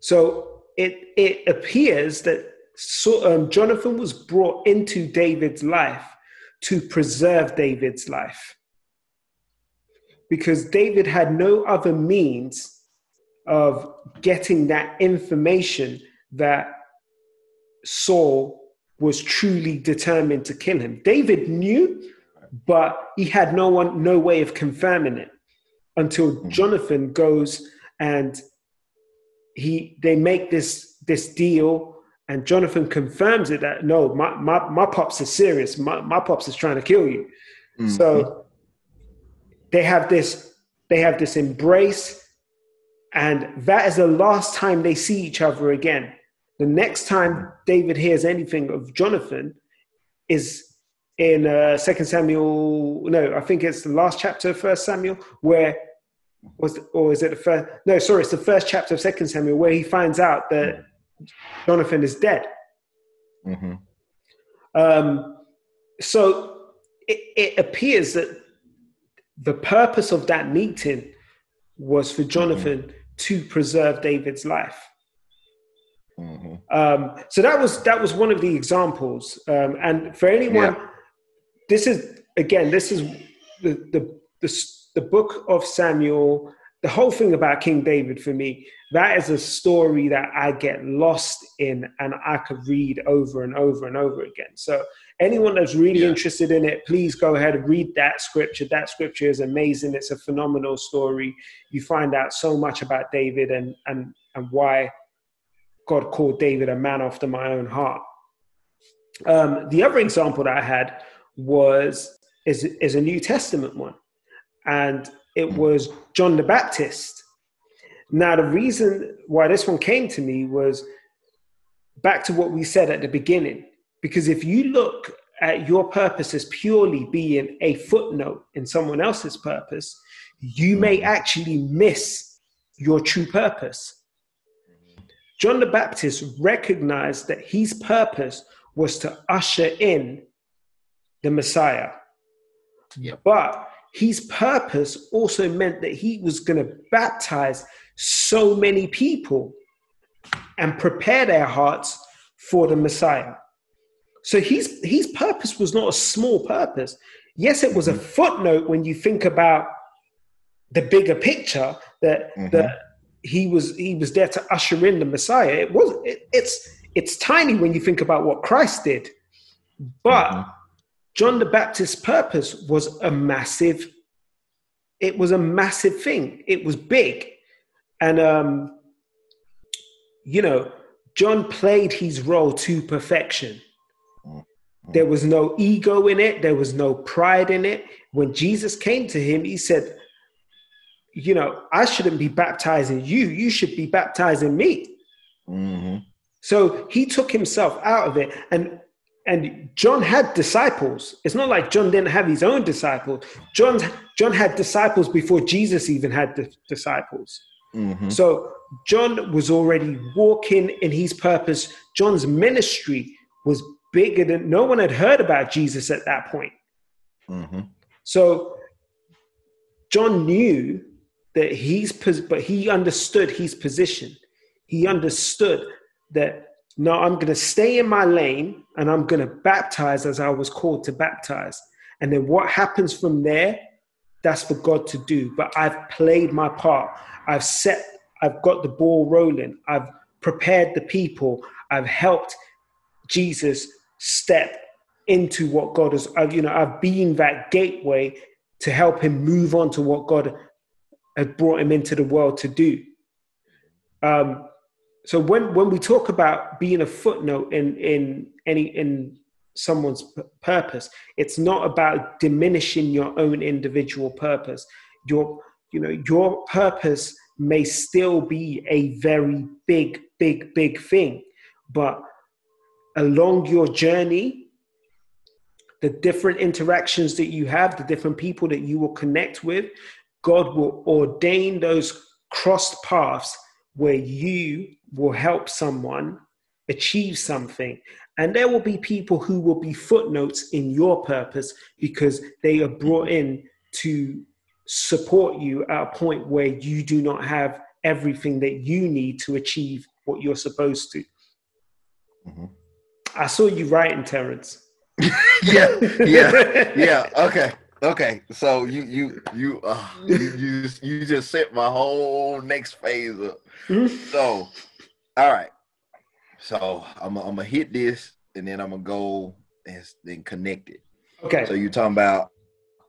So it, it appears that so, um, Jonathan was brought into David's life to preserve David's life. Because David had no other means of getting that information that Saul was truly determined to kill him. David knew, but he had no one, no way of confirming it until mm-hmm. Jonathan goes and he they make this this deal and Jonathan confirms it that no, my my, my pops is serious. My, my pops is trying to kill you. Mm-hmm. So they have this they have this embrace and that is the last time they see each other again. The next time David hears anything of Jonathan is in uh, Second Samuel. No, I think it's the last chapter of First Samuel, where was or is it the first? No, sorry, it's the first chapter of Second Samuel where he finds out that Jonathan is dead. Mm-hmm. Um, so it, it appears that the purpose of that meeting was for Jonathan mm-hmm to preserve David's life. Mm-hmm. Um, so that was that was one of the examples. Um, and for anyone, yeah. this is again, this is the, the the the book of Samuel. The whole thing about King David for me, that is a story that I get lost in and I could read over and over and over again. So anyone that's really Yeah. interested in it, please go ahead and read that scripture. That scripture is amazing. It's a phenomenal story. You find out so much about David and and and why God called David a man after my own heart. Um, the other example that I had was is is a New Testament one, and it was John the Baptist. Now, the reason why this one came to me was back to what we said at the beginning. Because if you look at your purpose as purely being a footnote in someone else's purpose, you may mm. actually miss your true purpose. John the Baptist recognized that his purpose was to usher in the Messiah. Yep. But his purpose also meant that he was going to baptize so many people and prepare their hearts for the Messiah. So his, his purpose was not a small purpose. Yes, it was a footnote when you think about the bigger picture that, Mhm. that he was he was there to usher in the Messiah. It was it, it's it's tiny when you think about what Christ did. But Mhm. John the Baptist's purpose was a massive, it was a massive thing. It was big. And, um, you know, John played his role to perfection. There was no ego in it, there was no pride in it. When Jesus came to him, he said, You know, I shouldn't be baptizing you, you should be baptizing me. Mhm. So he took himself out of it. And and John had disciples. It's not like John didn't have his own disciples. John John had disciples before Jesus even had the disciples. Mhm. So John was already walking in his purpose. John's ministry was bigger than no one had heard about Jesus at that point. Mhm. So John knew that he's, but he understood his position. He understood that no, I'm going to stay in my lane and I'm going to baptize as I was called to baptize. And then what happens from there, that's for God to do. But I've played my part. I've set, I've got the ball rolling. I've prepared the people. I've helped Jesus step into what God has, you know, I've been that gateway to help him move on to what God had brought him into the world to do. Um, so when when we talk about being a footnote in in any in someone's p- purpose, it's not about diminishing your own individual purpose. Your you know your purpose may still be a very big big big thing, but along your journey, the different interactions that you have, the different people that you will connect with, God will ordain those crossed paths where you will help someone achieve something. And there will be people who will be footnotes in your purpose because they are brought in to support you at a point where you do not have everything that you need to achieve what you're supposed to. Mhm. I saw you writing, Terrence. yeah, yeah, yeah. Okay, okay. So you you you uh, you, you you just set my whole next phase up. So, all right. So I'm I'm gonna hit this, and then I'm gonna go and then connect it. Okay. So you talking about?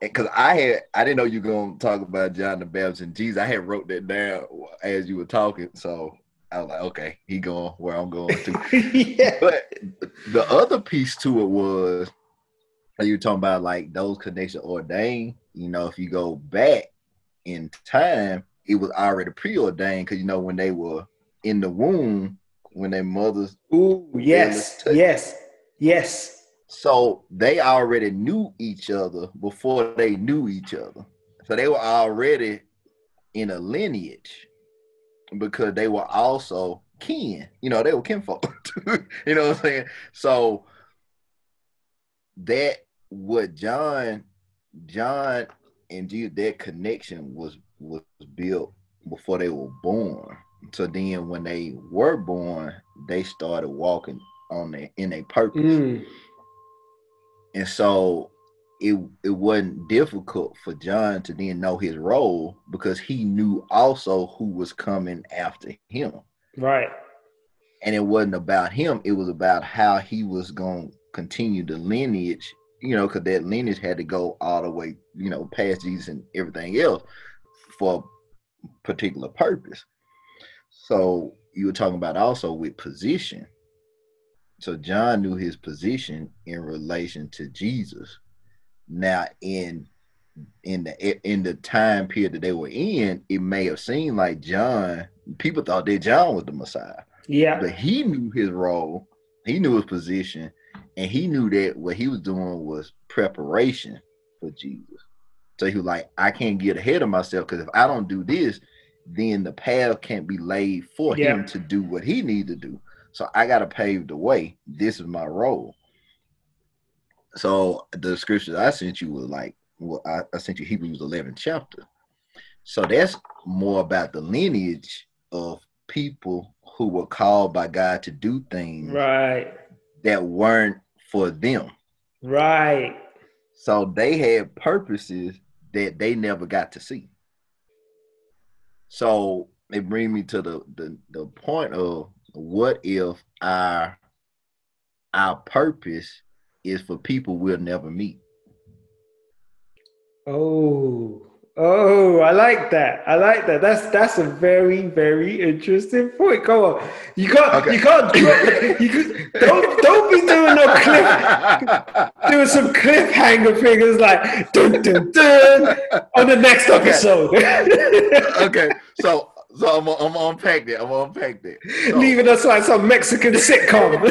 Because I had I didn't know you were gonna talk about John the Baptist and Jesus. I had wrote that down as you were talking. So I was like, okay, he going where I'm going to. yeah. But the other piece to it was are you talking about like those connections ordained? You know, if you go back in time, it was already preordained because you know when they were in the womb, when their mothers, Ooh, yes, yes, yes. so they already knew each other before they knew each other. So they were already in a lineage because they were also kin. You know, they were kinfolk. you know what I'm saying? So that what John, John and Jesus, that connection was was built before they were born. So then when they were born, they started walking on their in a purpose. Mm, And so it it wasn't difficult for John to then know his role because he knew also who was coming after him. right. And it wasn't about him, it was about how he was going to continue the lineage, you know, because that lineage had to go all the way, you know, past Jesus and everything else for a particular purpose. So you were talking about also with position. So John knew his position in relation to Jesus. Now in in the in the time period that they were in, it may have seemed like John. People thought that John was the Messiah. Yeah, but he knew his role. He knew his position, and he knew that what he was doing was preparation for Jesus. So he was like, I can't get ahead of myself because if I don't do this, then the path can't be laid for yeah. him to do what he needs to do. So I got to pave the way. This is my role. So the scriptures I sent you was like well, I, I sent you Hebrews 11 chapter. So that's more about the lineage of people who were called by God to do things right that weren't for them. Right. So they had purposes that they never got to see. So it brings me to the, the the point of what if our our purpose is for people we'll never meet. Oh, oh, I like that. I like that. That's that's a very very interesting point. Come on, you can't okay. you can't you can, don't don't be doing no cliff doing some cliffhanger figures like dun dun dun on the next episode. okay, so so I'm gonna, I'm gonna unpack that. I'm gonna unpack that. So, Leaving us like some Mexican sitcom.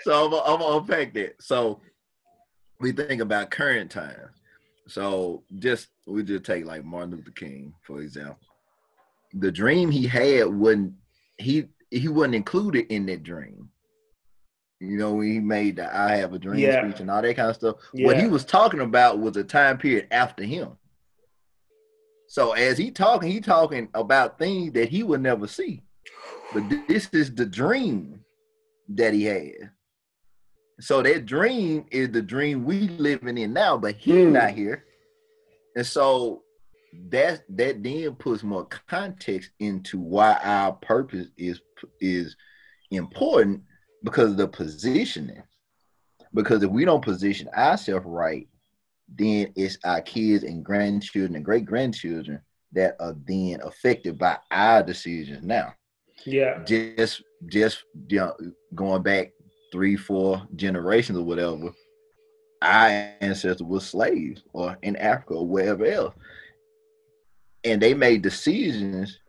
so I'm gonna, I'm gonna unpack that. So we think about current times. So just we just take like Martin Luther King, for example. The dream he had wasn't he he wasn't included in that dream. You know, when he made the I have a dream yeah. speech and all that kind of stuff. Yeah. What he was talking about was a time period after him. So as he talking, he talking about things that he would never see. But this is the dream that he had. So that dream is the dream we living in now, but he's mm. not here. And so that that then puts more context into why our purpose is is important because of the positioning. Because if we don't position ourselves right, then it's our kids and grandchildren and great grandchildren that are then affected by our decisions now. Yeah. Just just you know, going back three, four generations or whatever, our ancestors were slaves or in Africa or wherever else. And they made decisions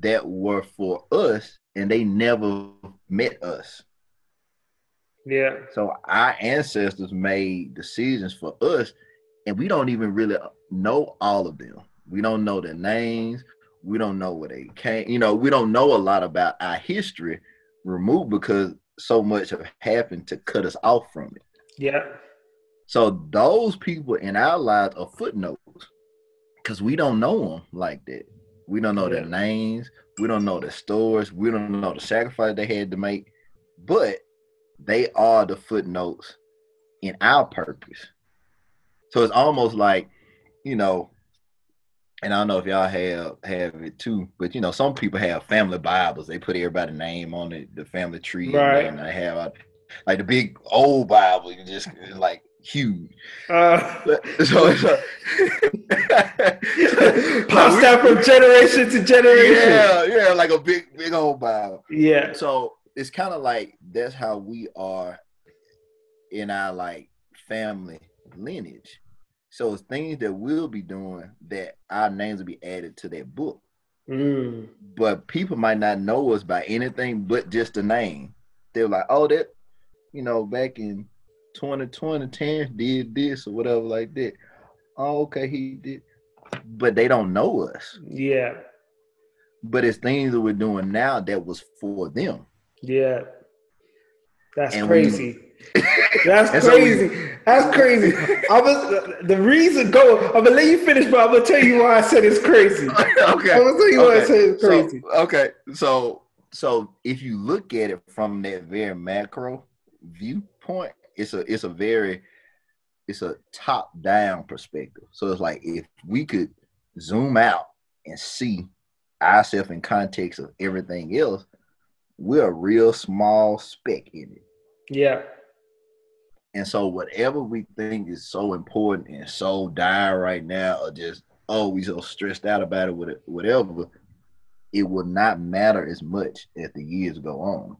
that were for us and they never met us. Yeah. So our ancestors made decisions for us and we don't even really know all of them. We don't know their names. We don't know where they came. You know, we don't know a lot about our history removed because so much have happened to cut us off from it. Yeah. So those people in our lives are footnotes because we don't know them like that. We don't know yeah. their names. We don't know their stories. We don't know the sacrifice they had to make, but they are the footnotes in our purpose. So it's almost like, you know, and I don't know if y'all have have it too, but you know, some people have family Bibles. They put everybody's name on it, the family tree, right. and they have like the big old Bible, you just like huge. Uh, so it's a, passed down from generation to generation. Yeah, yeah, like a big, big old Bible. Yeah. So it's kind of like that's how we are in our like family lineage. So it's things that we'll be doing that our names will be added to that book. Mm. But people might not know us by anything but just the name. They're like, oh, that, you know, back in 2020, Terrence did this or whatever like that. Oh, okay, he did. But they don't know us. Yeah. But it's things that we're doing now that was for them. Yeah. That's and crazy. We, that's crazy. That's crazy. I was the reason. Go. I'm gonna let you finish, but I'm gonna tell you why I said it's crazy. okay. I'm gonna tell you okay. why I said it's crazy. So, okay. So so if you look at it from that very macro viewpoint, it's a it's a very it's a top down perspective. So it's like if we could zoom out and see ourselves in context of everything else, we're a real small speck in it. Yeah. And so whatever we think is so important and so dire right now, or just oh we so stressed out about it, whatever, it will not matter as much as the years go on.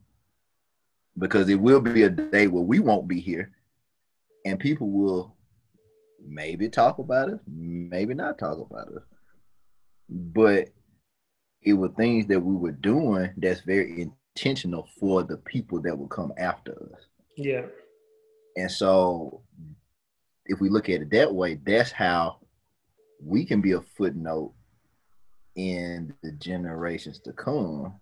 Because it will be a day where we won't be here and people will maybe talk about it, maybe not talk about it. But it were things that we were doing that's very intentional for the people that will come after us. Yeah. And so if we look at it that way, that's how we can be a footnote in the generations to come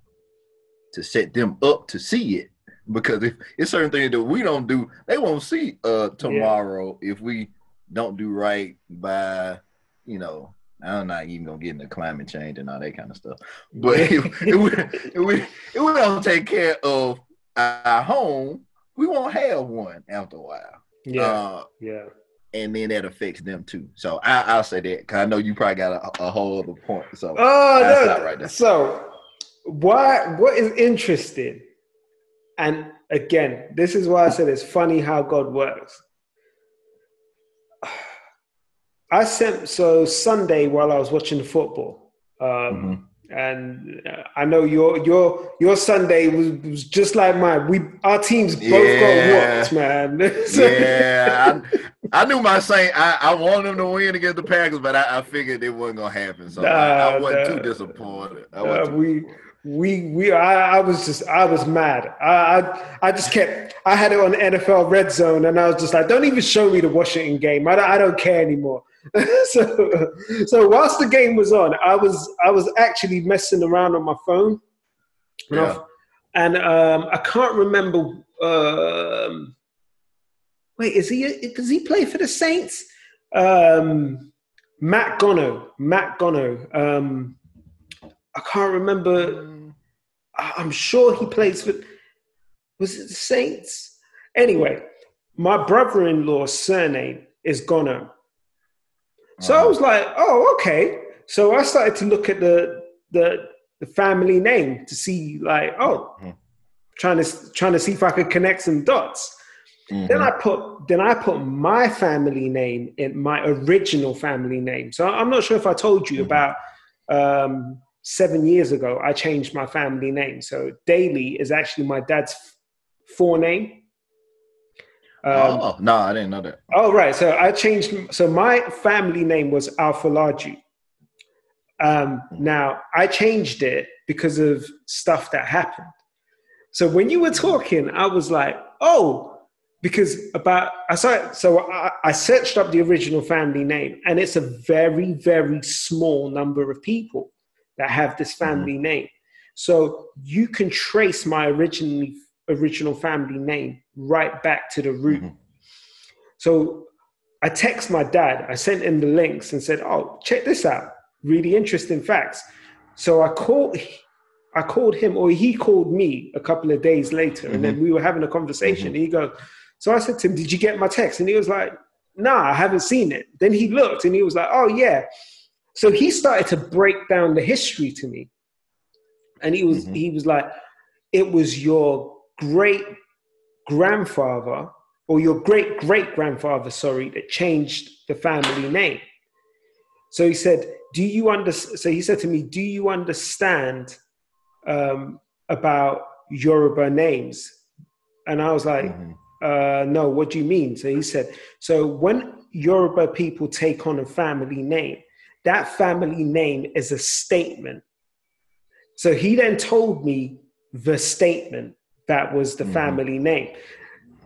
to set them up to see it. Because if it's certain things that we don't do, they won't see uh tomorrow yeah. if we don't do right by, you know, I'm not even gonna get into climate change and all that kind of stuff. But if, if, we, if, we, if we don't take care of our home, we won't have one after a while. Yeah. Uh, yeah. And then that affects them too. So I, will say that because I know you probably got a, a whole other point. So oh no, right there. so why? What is interesting? And again, this is why I said it's funny how God works. I sent so Sunday while I was watching the football. Um, mm-hmm and uh, I know your your your Sunday was, was just like mine. We our teams both yeah. got whooped, man. so, yeah, I, I, knew my Saint. I, I wanted them to win against the Packers, but I, I figured it wasn't gonna happen. So nah, I, I, wasn't nah, too disappointed. Nah, too we we we I, I was just I was mad. I, I I just kept I had it on NFL Red Zone, and I was just like, don't even show me the Washington game. I don't, I don't care anymore. so, so whilst the game was on, I was I was actually messing around on my phone, yeah. and um, I can't remember. Um, wait, is he? Does he play for the Saints? Um, Matt Gono. Matt Gono. Um, I can't remember. I'm sure he plays for. Was it the Saints? Anyway, my brother-in-law's surname is Gono. So I was like, oh, okay. So I started to look at the the, the family name to see, like, oh, mm-hmm. trying to trying to see if I could connect some dots. Mm-hmm. Then I put then I put my family name in my original family name. So I'm not sure if I told you mm-hmm. about um, seven years ago. I changed my family name. So Daly is actually my dad's forename. Um, oh no, I didn't know that. Oh right, so I changed. So my family name was Alfalaju. Um, now I changed it because of stuff that happened. So when you were talking, I was like, oh, because about I saw so I, I searched up the original family name, and it's a very very small number of people that have this mm-hmm. family mm-hmm. name. So you can trace my originally original family name right back to the root. Mm-hmm. So I text my dad, I sent him the links and said, Oh, check this out. Really interesting facts. So I called I called him or he called me a couple of days later mm-hmm. and then mm-hmm. we were having a conversation. Mm-hmm. He goes, So I said to him, Did you get my text? And he was like, Nah, I haven't seen it. Then he looked and he was like, Oh yeah. So he started to break down the history to me. And he was mm-hmm. he was like, It was your great grandfather or your great great grandfather, sorry, that changed the family name. So he said, "Do you understand?" So he said to me, "Do you understand um, about Yoruba names?" And I was like, mm-hmm. uh, "No, what do you mean?" So he said, "So when Yoruba people take on a family name, that family name is a statement." So he then told me the statement that was the mm-hmm. family name.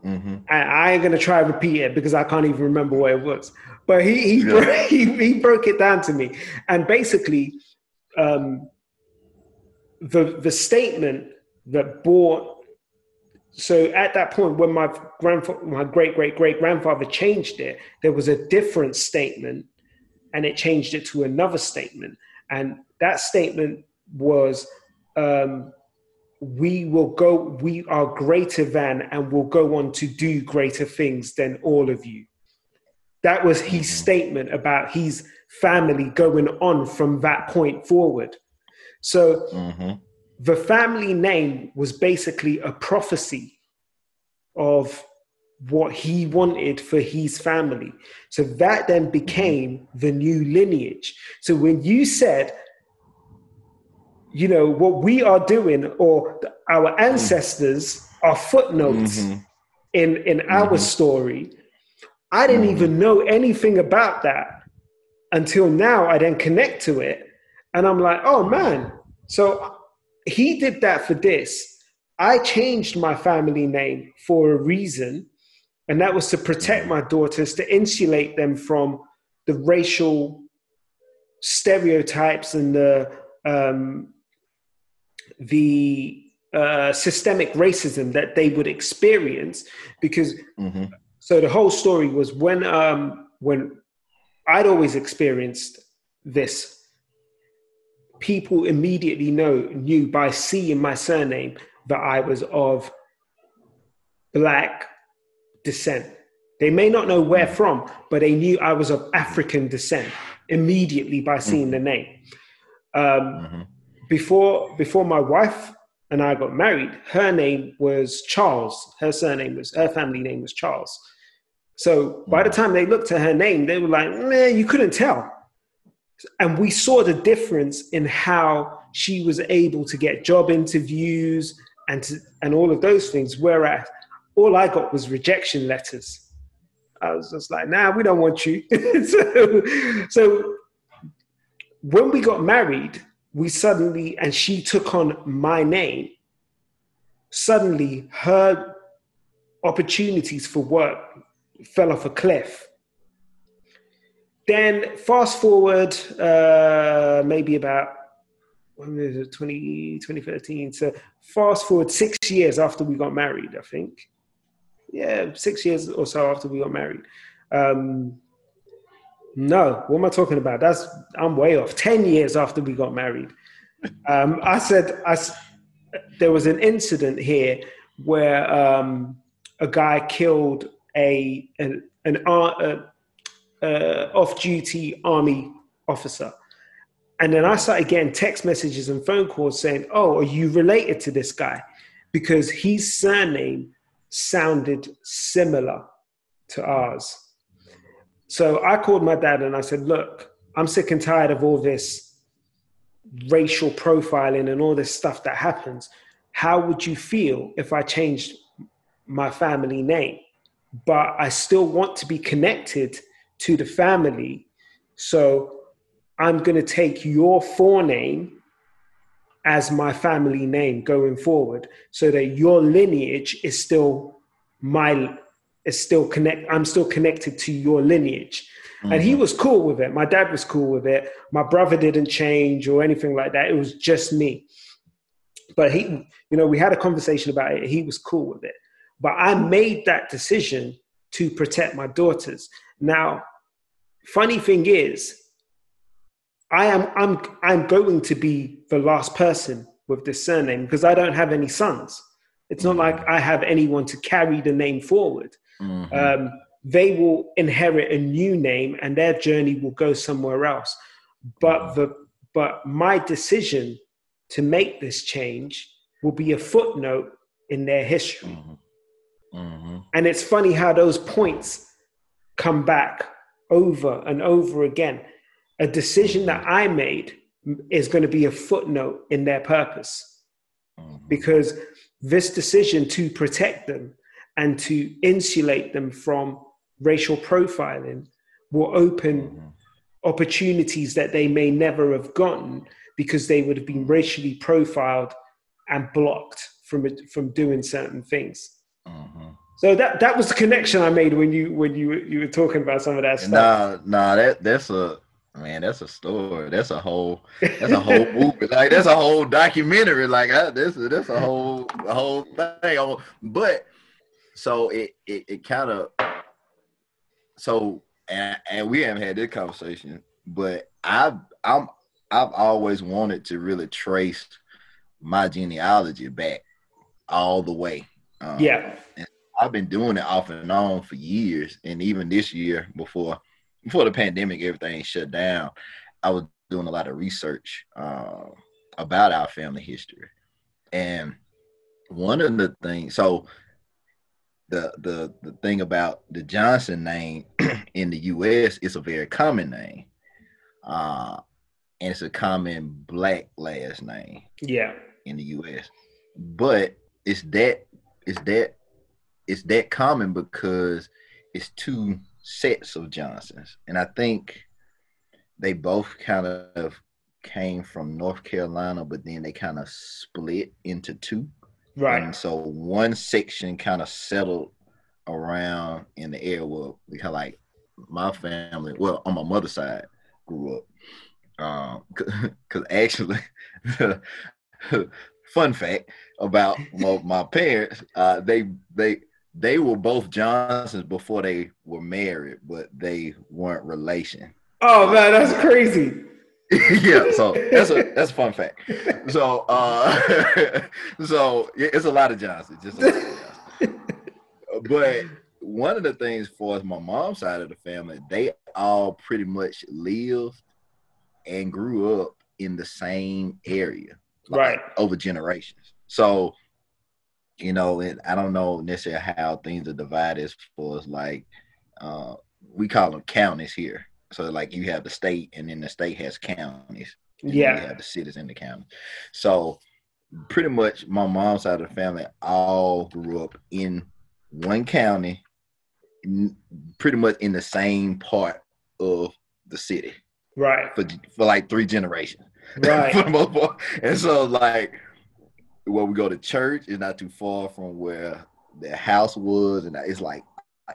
Mm-hmm. I, I, ain't gonna try to repeat it because I can't even remember what it was. But he he, yeah. broke, he, he broke it down to me, and basically, um, the the statement that brought. So at that point, when my grandfather, my great great great grandfather changed it, there was a different statement, and it changed it to another statement, and that statement was. Um, we will go, we are greater than, and will go on to do greater things than all of you. That was his mm-hmm. statement about his family going on from that point forward. So, mm-hmm. the family name was basically a prophecy of what he wanted for his family. So that then became the new lineage. So when you said, you know, what we are doing or our ancestors are footnotes mm-hmm. in, in mm-hmm. our story, I didn't mm-hmm. even know anything about that until now. I then connect to it and I'm like, oh man. So he did that for this. I changed my family name for a reason, and that was to protect my daughters, to insulate them from the racial stereotypes and the um, the uh, systemic racism that they would experience. Because mm-hmm. so the whole story was when um, when I'd always experienced this people immediately know knew by seeing my surname that I was of black descent. They may not know where from, but they knew I was of African descent immediately by seeing mm-hmm. the name. Um, mm-hmm. Before before my wife and I got married, her name was Charles. Her surname was her family name was Charles. So by the mm-hmm. time they looked at her name, they were like, "Man, you couldn't tell." and we saw the difference in how she was able to get job interviews and to, and all of those things whereas all i got was rejection letters i was just like nah we don't want you so, so when we got married we suddenly and she took on my name. Suddenly her opportunities for work fell off a cliff. Then fast forward uh, maybe about when was it? 20, 2013 so fast forward six years after we got married i think. Yeah six years or so after we got married. Um, no what am i talking about that's i'm way off 10 years after we got married um, i said I, there was an incident here where um, a guy killed a an, an, uh, uh, off-duty army officer. And then I started getting text messages and phone calls saying, "Oh, are you related to this guy?" Because his surname sounded similar to ours. So I called my dad and I said, "Look, I'm sick and tired of all this racial profiling and all this stuff that happens. How would you feel if I changed my family name, but I still want to be connected to the family. So I'm going to take your forename as my family name going forward so that your lineage is still my is still connect i'm still connected to your lineage mm-hmm. and he mm-hmm. was cool with it my dad was cool with it my brother didn't change or anything like that it was just me but he you know we had a conversation about it he was cool with it but i made that decision to protect my daughters now funny thing is, I am I'm I'm going to be the last person with this surname because I don't have any sons. It's not like I have anyone to carry the name forward. Mm-hmm. Um, they will inherit a new name and their journey will go somewhere else. But the but my decision to make this change will be a footnote in their history. Mm-hmm. Mm-hmm. And it's funny how those points come back over and over again. A decision that I made is going to be a footnote in their purpose mm-hmm. because this decision to protect them and to insulate them from racial profiling will open mm-hmm. opportunities that they may never have gotten because they would have been racially profiled and blocked from from doing certain things. Mm-hmm. So that that was the connection I made when you when you you were talking about some of that stuff. Nah, nah, that that's a man, that's a story. That's a whole that's a whole movie. Like that's a whole documentary. Like I, this that's a whole a whole thing. But so it it, it kind of so and, and we haven't had this conversation, but I've I'm I've always wanted to really trace my genealogy back all the way. Um, yeah. And I've been doing it off and on for years, and even this year before before the pandemic, everything shut down. I was doing a lot of research uh, about our family history, And one of the things, so the the the thing about the Johnson name in the U.S. is a very common name, uh, and it's a common black last name. Yeah. In the U.S., but it's that it's that it's that common because it's two sets of Johnsons, and I think they both kind of came from North Carolina, but then they kind of split into two. Right. And so one section kind of settled around in the area where we of like my family, well, on my mother's side, grew up. Um, cause actually, fun fact about my, my parents, uh, they they they were both Johnsons before they were married, but they weren't relation. Oh man, that's crazy. yeah, so that's a that's a fun fact. So uh so it's a lot of Johnsons, just of Johnsons. but one of the things for us, my mom's side of the family, they all pretty much lived and grew up in the same area, like, right, over generations. So, you know, and I don't know necessarily how things are divided as far as like uh, we call them counties here. So like you have the state, and then the state has counties. Yeah, you have the cities in the county. So pretty much, my mom's side of the family all grew up in one county, pretty much in the same part of the city. Right. For for like three generations. Right. for the most part. And so like where we go to church is not too far from where the house was, and it's like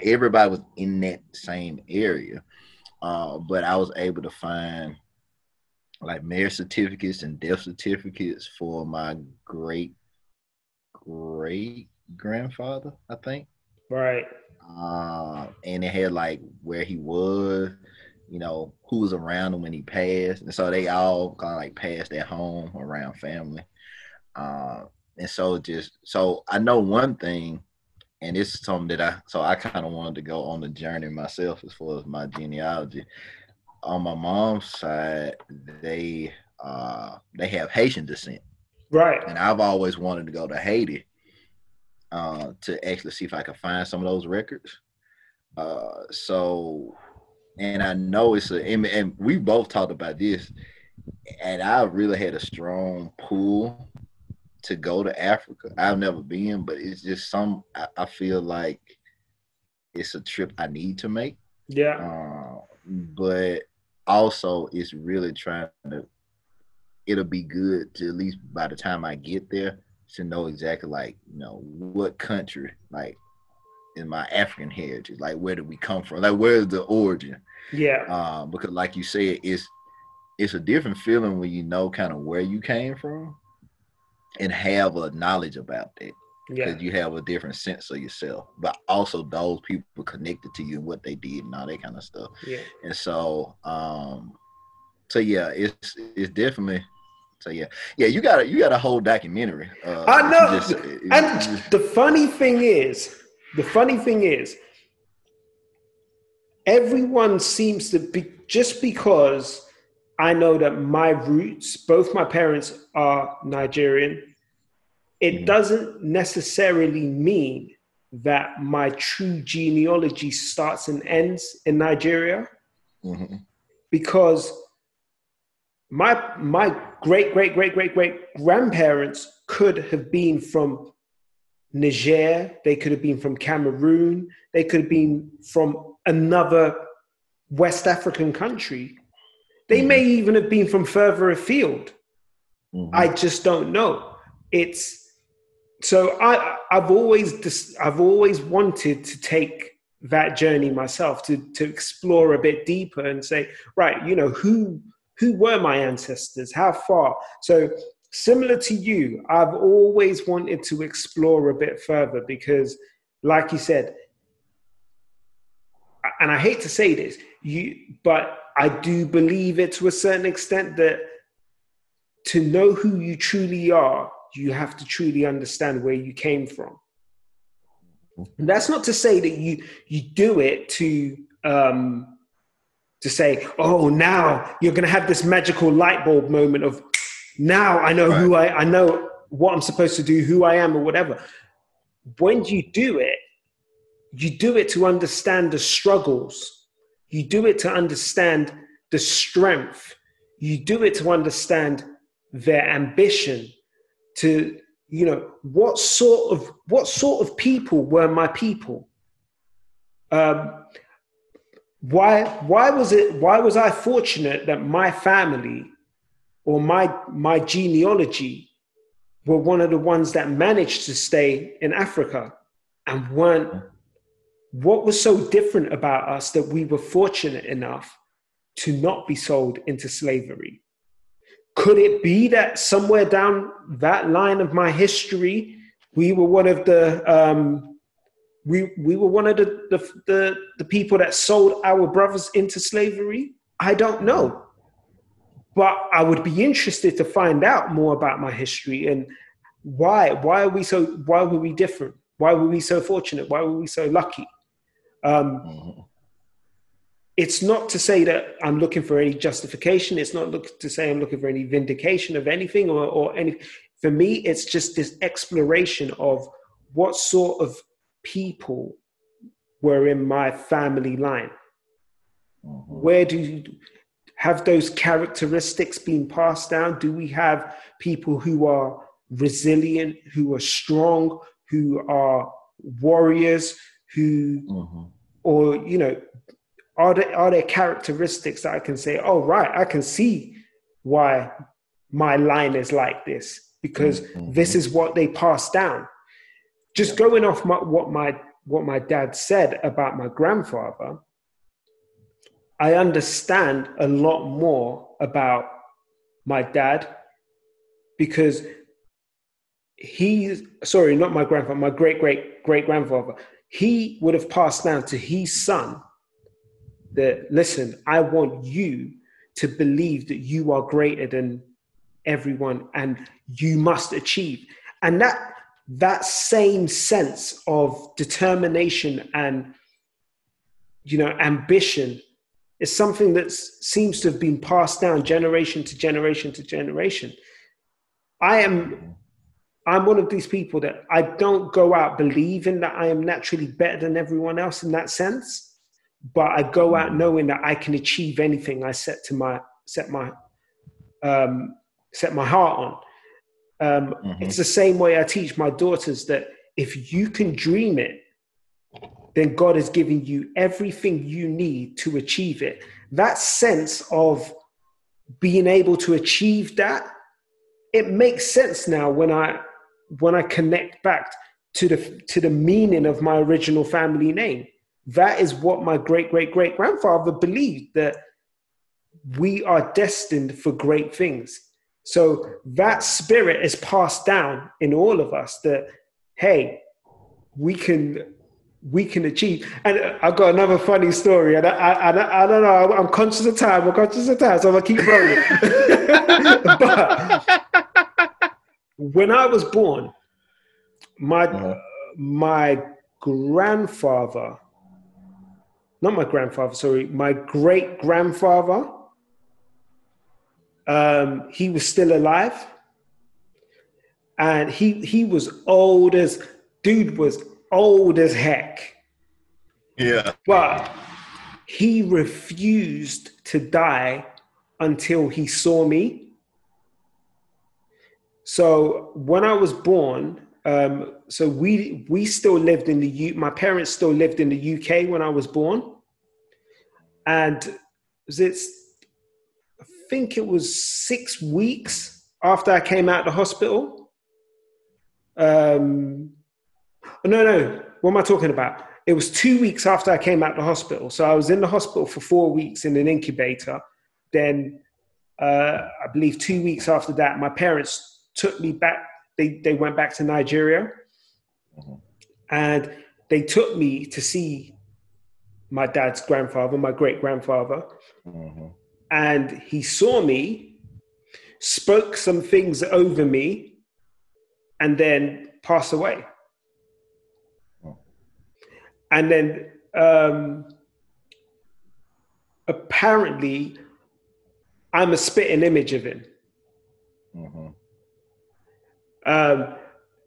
everybody was in that same area. Uh, but I was able to find like marriage certificates and death certificates for my great great grandfather, I think. Right. Uh, and it had like where he was, you know, who was around him when he passed. And so they all kind of like passed at home around family. Uh, and so just so I know one thing, and it's something that I so I kind of wanted to go on the journey myself as far as my genealogy. On my mom's side, they uh they have Haitian descent. Right. And I've always wanted to go to Haiti uh to actually see if I could find some of those records. Uh so and I know it's a and, and we both talked about this, and I really had a strong pull to go to Africa. I've never been, but it's just some I, I feel like it's a trip I need to make. Yeah. Uh, but also it's really trying to it'll be good to at least by the time I get there to know exactly like, you know, what country like in my African heritage, like where did we come from? Like where's the origin? Yeah. Um, because like you said, it's it's a different feeling when you know kind of where you came from and have a knowledge about that. Because yeah. you have a different sense of yourself, but also those people connected to you and what they did and all that kind of stuff. Yeah. And so, um, so yeah, it's it's definitely so yeah, yeah, you got a you got a whole documentary. Uh, I know, just, and just, the funny thing is, the funny thing is, everyone seems to be just because I know that my roots, both my parents are Nigerian, it mm-hmm. doesn't necessarily mean that my true genealogy starts and ends in Nigeria. Mm-hmm. Because my my great great great great great grandparents could have been from Niger, they could have been from Cameroon, they could have been from another West African country. They mm-hmm. may even have been from further afield. Mm-hmm. I just don't know. It's so I I've always just, I've always wanted to take that journey myself to to explore a bit deeper and say right you know who who were my ancestors? How far? So similar to you i've always wanted to explore a bit further because like you said and i hate to say this you but i do believe it to a certain extent that to know who you truly are you have to truly understand where you came from and that's not to say that you you do it to um to say oh now you're going to have this magical light bulb moment of now i know right. who i i know what I'm supposed to do, who I am, or whatever. When you do it, you do it to understand the struggles. You do it to understand the strength. You do it to understand their ambition. To you know what sort of what sort of people were my people. Um, why why was it why was I fortunate that my family or my my genealogy were one of the ones that managed to stay in Africa and weren't what was so different about us that we were fortunate enough to not be sold into slavery could it be that somewhere down that line of my history we were one of the um, we we were one of the, the the, the people that sold our brothers into slavery? I don't know. But i would be interested to find out more about my history and why why are we so why were we different? Why were we so fortunate? Why were we so lucky? Um, mm-hmm. It's not to say that i'm looking for any justification it's not look, to say i'm looking for any vindication of anything or, or any for me it's just this exploration of what sort of people were in my family line? Mm-hmm. Where do you have those characteristics been passed down? Do we have people who are resilient, who are strong, who are warriors, who, mm-hmm. or you know, are there are there characteristics that I can say, oh right, I can see why my line is like this because mm-hmm. this is what they passed down just going off my, what my what my dad said about my grandfather, I understand a lot more about my dad because he's sorry, not my grandfather, my great great great grandfather. He would have passed down to his son that listen, I want you to believe that you are greater than everyone and you must achieve. And that that same sense of determination and you know ambition is something that seems to have been passed down generation to generation to generation i am i'm one of these people that i don't go out believing that i am naturally better than everyone else in that sense but i go out knowing that i can achieve anything i set to my set my um set my heart on um, mm-hmm. It's the same way I teach my daughters that if you can dream it, then God is giving you everything you need to achieve it. That sense of being able to achieve that, it makes sense now when I when I connect back to the to the meaning of my original family name. That is what my great great great grandfather believed that we are destined for great things. So that spirit is passed down in all of us that, hey, we can we can achieve. And I've got another funny story, and I, I, I, I don't know. I'm conscious of time. I'm conscious of time, so I'm gonna keep rolling. but when I was born, my uh-huh. my grandfather, not my grandfather, sorry, my great grandfather um, he was still alive, and he he was old as dude was old as heck. Yeah, but he refused to die until he saw me. So when I was born, um, so we we still lived in the U. My parents still lived in the UK when I was born, and it's I think it was six weeks after I came out of the hospital. Um, no, no, what am I talking about? It was two weeks after I came out of the hospital. So I was in the hospital for four weeks in an incubator. Then uh, I believe two weeks after that, my parents took me back. They, they went back to Nigeria mm-hmm. and they took me to see my dad's grandfather, my great grandfather. Mm-hmm and he saw me, spoke some things over me, and then passed away. And then um, apparently, I'm a spitting image of him. Mm-hmm. Um,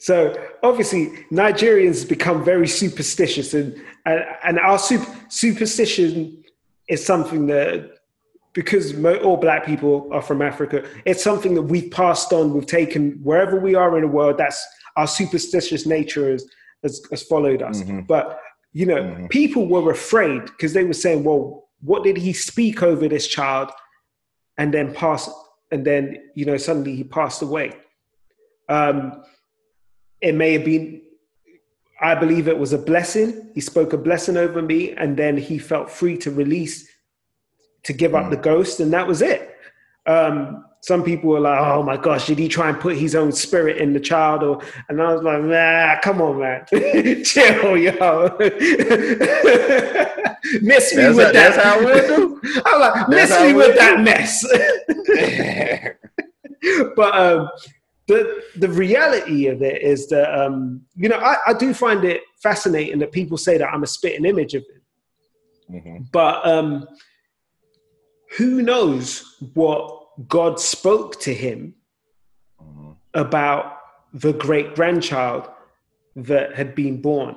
so obviously, Nigerians become very superstitious, and and, and our super, superstition is something that because all black people are from Africa, it's something that we've passed on. We've taken wherever we are in the world. That's our superstitious nature has has, has followed us. Mm-hmm. But you know, mm-hmm. people were afraid because they were saying, "Well, what did he speak over this child?" And then pass, and then you know, suddenly he passed away. Um, it may have been I believe it was a blessing. He spoke a blessing over me, and then he felt free to release, to give up mm. the ghost, and that was it. Um, some people were like, "Oh my gosh, did he try and put his own spirit in the child?" Or, and I was like, "Nah, come on, man, chill, yo." miss me that's with how, that. That's how I would do. I was like, miss me with that mess. but um, the the reality of it is that um, you know I, I, do find it fascinating that people say that I'm a spitting image of it, mm-hmm. but um, who knows what God spoke to him mm-hmm. about the great grandchild that had been born.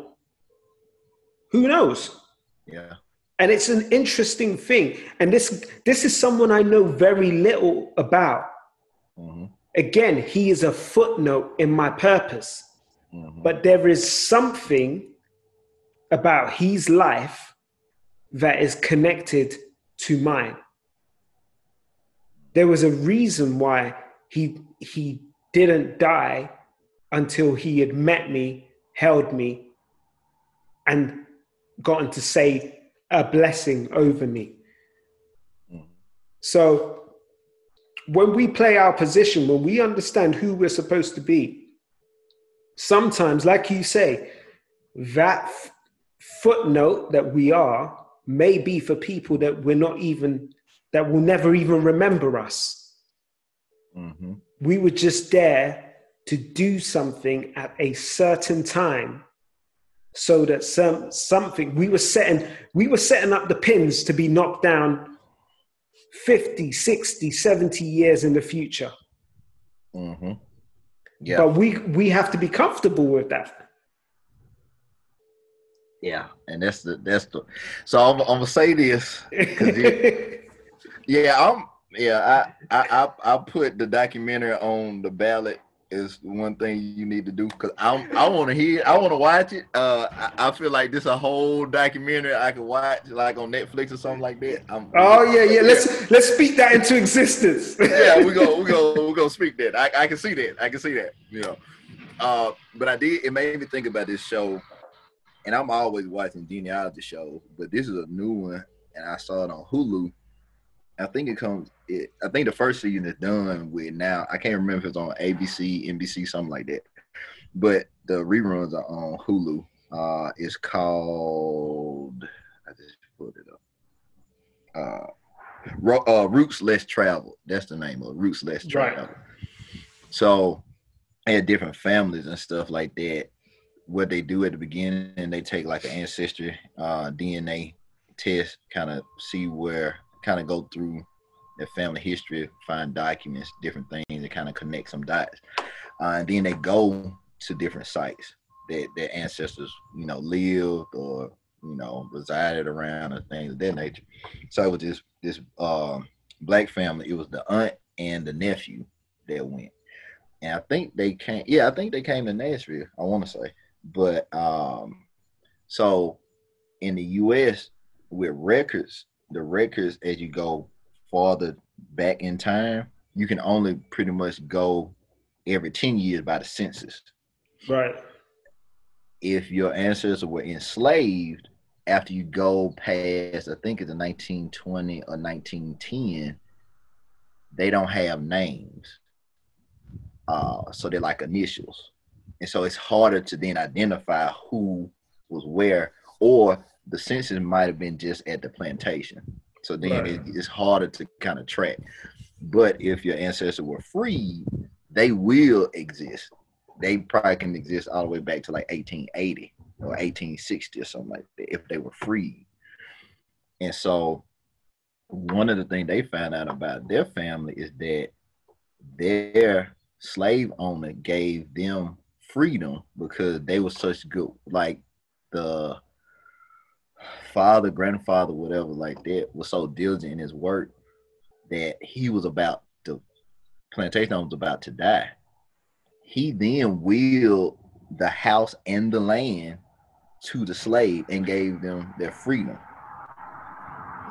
Who knows? Yeah. And it's an interesting thing. And this this is someone I know very little about. Mm-hmm again, he is a footnote in my purpose. Mm-hmm. But there is something about his life that is connected to mine. There was a reason why he he didn't die until he had met me, held me, and gotten to say a blessing over me. Mm-hmm. So when we play our position, when we understand who we're supposed to be, sometimes, like you say, that f- footnote that we are may be for people that we're not even, that will never even remember us. Mm-hmm. We were just there to do something at a certain time so that some something we were setting we were setting up the pins to be knocked down 50, 60, 70 years in the future. Mm-hmm. Yeah. But we we have to be comfortable with that. Yeah, and that's the that's the. So I'm, I'm gonna say this. yeah, I'm. Yeah, I, I I I put the documentary on the ballot is one thing you need to do because I I want to hear I want to watch it. Uh, I, I, feel like this a whole documentary I can watch like on Netflix or something like that. I'm, oh yeah, yeah. Let's let's speak that into existence. yeah, we go we go we go speak that. I, I can see that. I can see that. You know. Uh, but I did. It made me think about this show, and I'm always watching genealogy shows, but this is a new one, and I saw it on Hulu I think it comes. It, I think the first season is done with now. I can't remember if it's on ABC, NBC, something like that. But the reruns are on Hulu. Uh, it's called. I just put it up. Uh, Ro- uh, Roots Less Travel. That's the name of it. Roots Less Travel. Right. So, they had different families and stuff like that. What they do at the beginning, they take like an ancestry uh, DNA test, kind of see where kind of go through their family history, find documents, different things, and kind of connect some dots. Uh, and then they go to different sites that their ancestors, you know, lived or you know resided around and things of that nature. So it was this this um, black family. It was the aunt and the nephew that went, and I think they came. Yeah, I think they came to Nashville. I want to say, but um, so in the U.S. with records, the records as you go farther back in time, you can only pretty much go every 10 years by the census. Right. If your ancestors were enslaved after you go past, I think it's a 1920 or 1910, they don't have names. Uh, so they're like initials. And so it's harder to then identify who was where, or the census might have been just at the plantation. So then right. it, it's harder to kind of track. But if your ancestors were free, they will exist. They probably can exist all the way back to like 1880 or 1860 or something like that if they were free. And so one of the things they found out about their family is that their slave owner gave them freedom because they were such good, like the father, grandfather, whatever, like that, was so diligent in his work that he was about the plantation was about to die. He then willed the house and the land to the slave and gave them their freedom,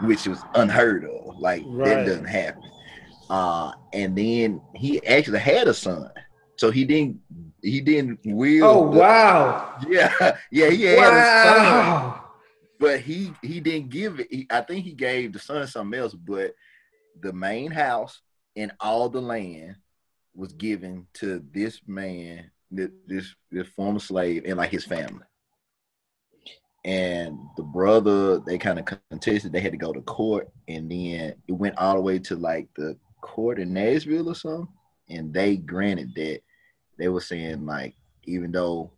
which was unheard of. Like right. that doesn't happen. Uh, and then he actually had a son, so he didn't he didn't will. Oh the, wow! Yeah, yeah, he had wow. a son, but he he didn't give it. He, I think he gave the son something else, but the main house and all the land was given to this man, this this former slave, and like his family. And the brother they kind of contested. They had to go to court and then it went all the way to like the court in nashville or something and they granted that. They were saying like even though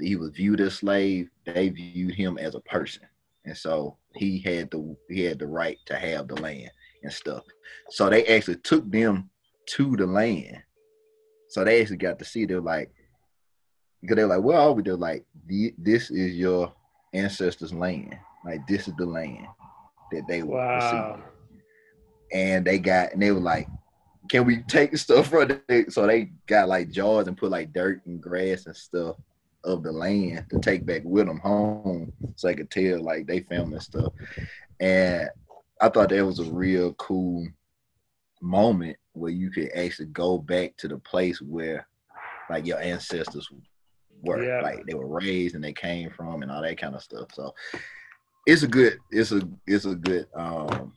he was viewed as slave they viewed him as a person and so he had the he had the right to have the land and stuff so they actually took them to the land so they actually got to see they're like because they're like well they're like this is your ancestors' land. Like this is the land that they were wow. And they got and they were like, can we take stuff from it? So they got like jars and put like dirt and grass and stuff of the land to take back with them home so I could tell like they found this stuff. And I thought that was a real cool moment where you could actually go back to the place where like your ancestors were yeah. like they were raised and they came from and all that kind of stuff. So it's a good it's a it's a good um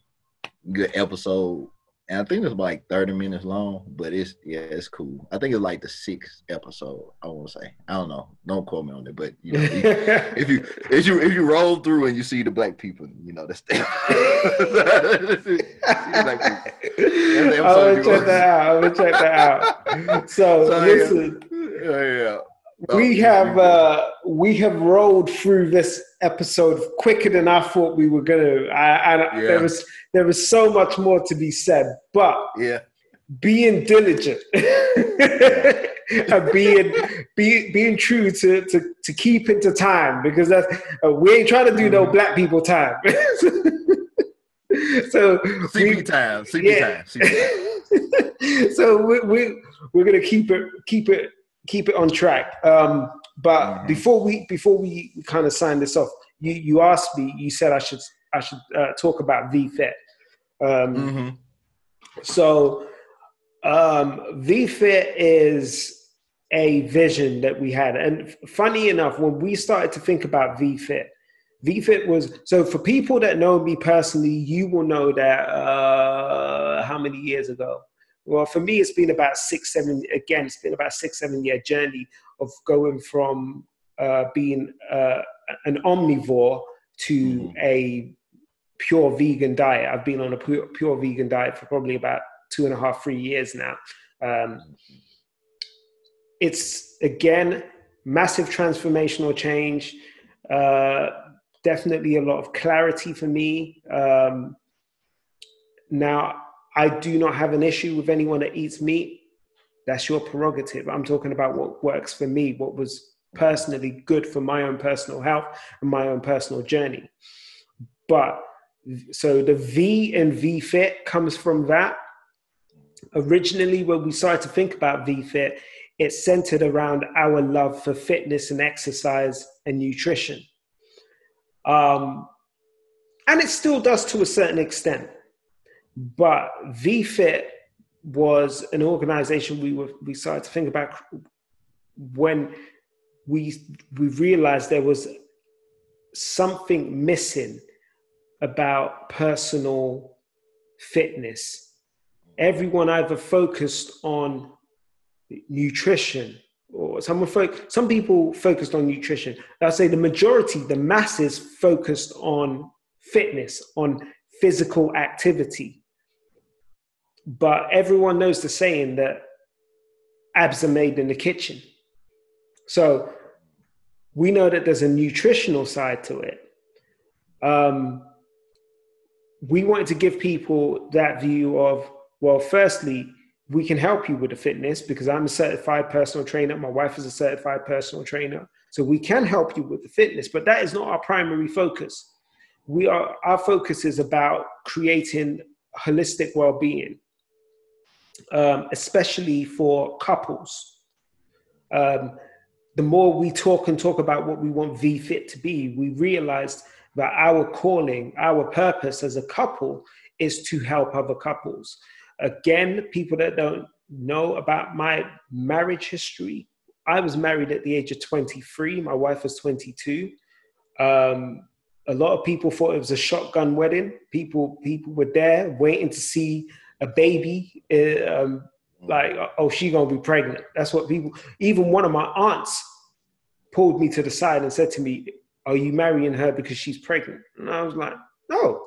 good episode. And I think it's like 30 minutes long, but it's yeah, it's cool. I think it's like the sixth episode, I want to say. I don't know. Don't quote me on it, but you know, if you if you if you roll through and you see the black people, you know, that's, that's black people. I'm gonna check that out. I'm gonna check that out. So, so listen. Yeah, yeah we have uh, we have rolled through this episode quicker than I thought we were gonna. I, I yeah. there was there was so much more to be said, but yeah, being diligent and being be, being true to, to to keep into time because that's uh, we ain't trying to do no mm-hmm. black people time. so CP we, time, CP yeah. time, CP time. so we, we we're gonna keep it keep it keep it on track. Um, but mm-hmm. before we before we kind of sign this off, you you asked me. You said I should I should uh, talk about VFit. Um, mm-hmm. So um, VFit is a vision that we had, and funny enough, when we started to think about VFit. VFit was so for people that know me personally, you will know that uh, how many years ago? Well, for me, it's been about six, seven, again, it's been about six, seven year journey of going from uh, being uh, an omnivore to mm. a pure vegan diet. I've been on a pure, pure, vegan diet for probably about two and a half, three years now. Um, it's again massive transformational change. Uh, definitely a lot of clarity for me. Um, now, I do not have an issue with anyone that eats meat. That's your prerogative. I'm talking about what works for me, what was personally good for my own personal health and my own personal journey. But so the V and VFit comes from that. Originally, when we started to think about VFit, it centered around our love for fitness and exercise and nutrition. Um, and it still does to a certain extent. But VFit was an organization we were we started to think about when we we realized there was something missing about personal fitness. Everyone either focused on nutrition or someone fo- some people focused on nutrition. I'd say the majority, the masses focused on fitness, on physical activity but everyone knows the saying that abs are made in the kitchen. So we know that there's a nutritional side to it. Um, we wanted to give people that view of, well, firstly, we can help you with the fitness because I'm a certified personal trainer. My wife is a certified personal trainer. So we can help you with the fitness, but that is not our primary focus. We are our focus is about creating holistic well-being, um, especially for couples. Um, the more we talk and talk about what we want VFit to be, we realized that our calling, our purpose as a couple is to help other couples. Again, people that don't know about my marriage history, I was married at the age of 23. My wife was 22. Um, a lot of people thought it was a shotgun wedding. People, people were there waiting to see a baby. Uh, um, like, oh, she gonna be pregnant. That's what people. Even one of my aunts pulled me to the side and said to me, "Are you marrying her because she's pregnant?" And I was like, "No."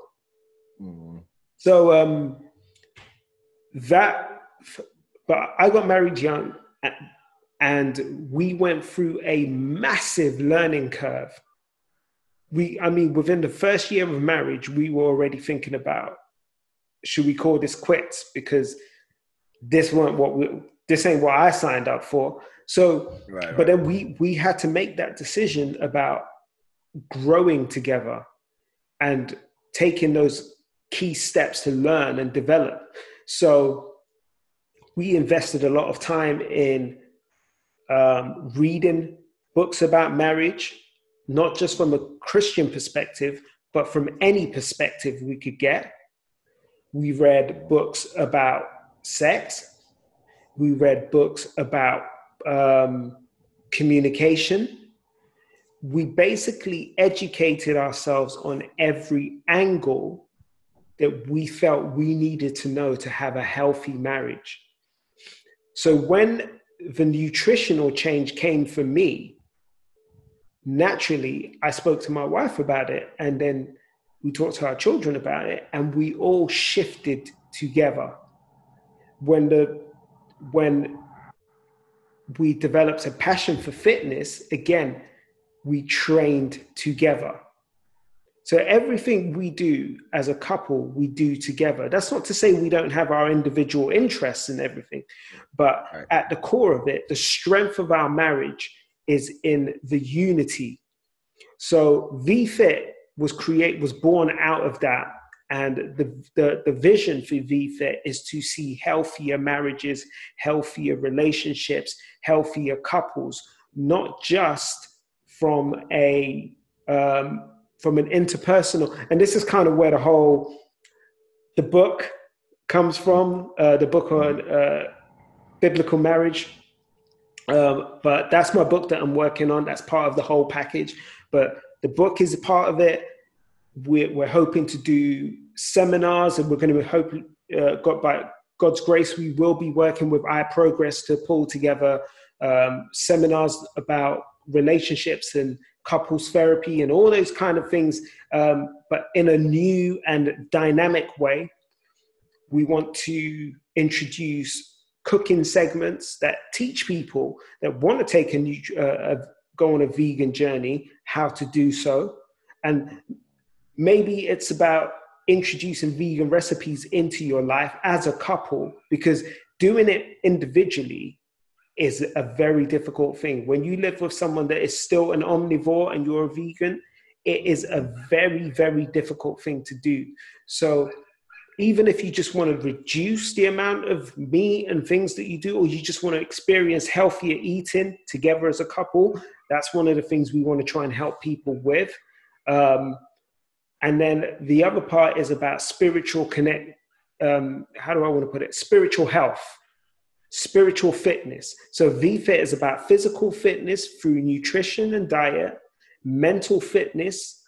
Mm-hmm. So um, that, but I got married young, and we went through a massive learning curve. We, I mean, within the first year of marriage, we were already thinking about should we call this quits because this weren't what we, this ain't what I signed up for. So, right, right. but then we we had to make that decision about growing together and taking those key steps to learn and develop. So we invested a lot of time in um, reading books about marriage, not just from a Christian perspective, but from any perspective we could get. We read books about sex. We read books about um, communication. We basically educated ourselves on every angle that we felt we needed to know to have a healthy marriage. So when the nutritional change came for me, naturally, I spoke to my wife about it, and then we talked to our children about it, and we all shifted together. When the when we developed a passion for fitness, again, we trained together. So everything we do as a couple, we do together. That's not to say we don't have our individual interests in everything, but right. at the core of it, the strength of our marriage is in the unity. So VFit was create was born out of that. And the, the, the vision for VFit is to see healthier marriages, healthier relationships, healthier couples, not just from a um, from an interpersonal, and this is kind of where the whole the book comes from, uh, the book on uh, biblical marriage. Um, but that's my book that I'm working on. That's part of the whole package. But the book is a part of it. We're, we're hoping to do seminars, and we're going to hoping, uh, God, by God's grace, we will be working with iProgress to pull together um, seminars about relationships and couples therapy and all those kind of things, um, but in a new and dynamic way. We want to introduce cooking segments that teach people that want to take a new, uh, go on a vegan journey how to do so. And maybe it's about introducing vegan recipes into your life as a couple because doing it individually is a very difficult thing. When you live with someone that is still an omnivore and you're a vegan, it is a very, very difficult thing to do. So, even if you just want to reduce the amount of meat and things that you do, or you just want to experience healthier eating together as a couple, that's one of the things we want to try and help people with. Um, and then the other part is about spiritual connect. Um, how do I want to put it? Spiritual health spiritual fitness. So VFit is about physical fitness through nutrition and diet, mental fitness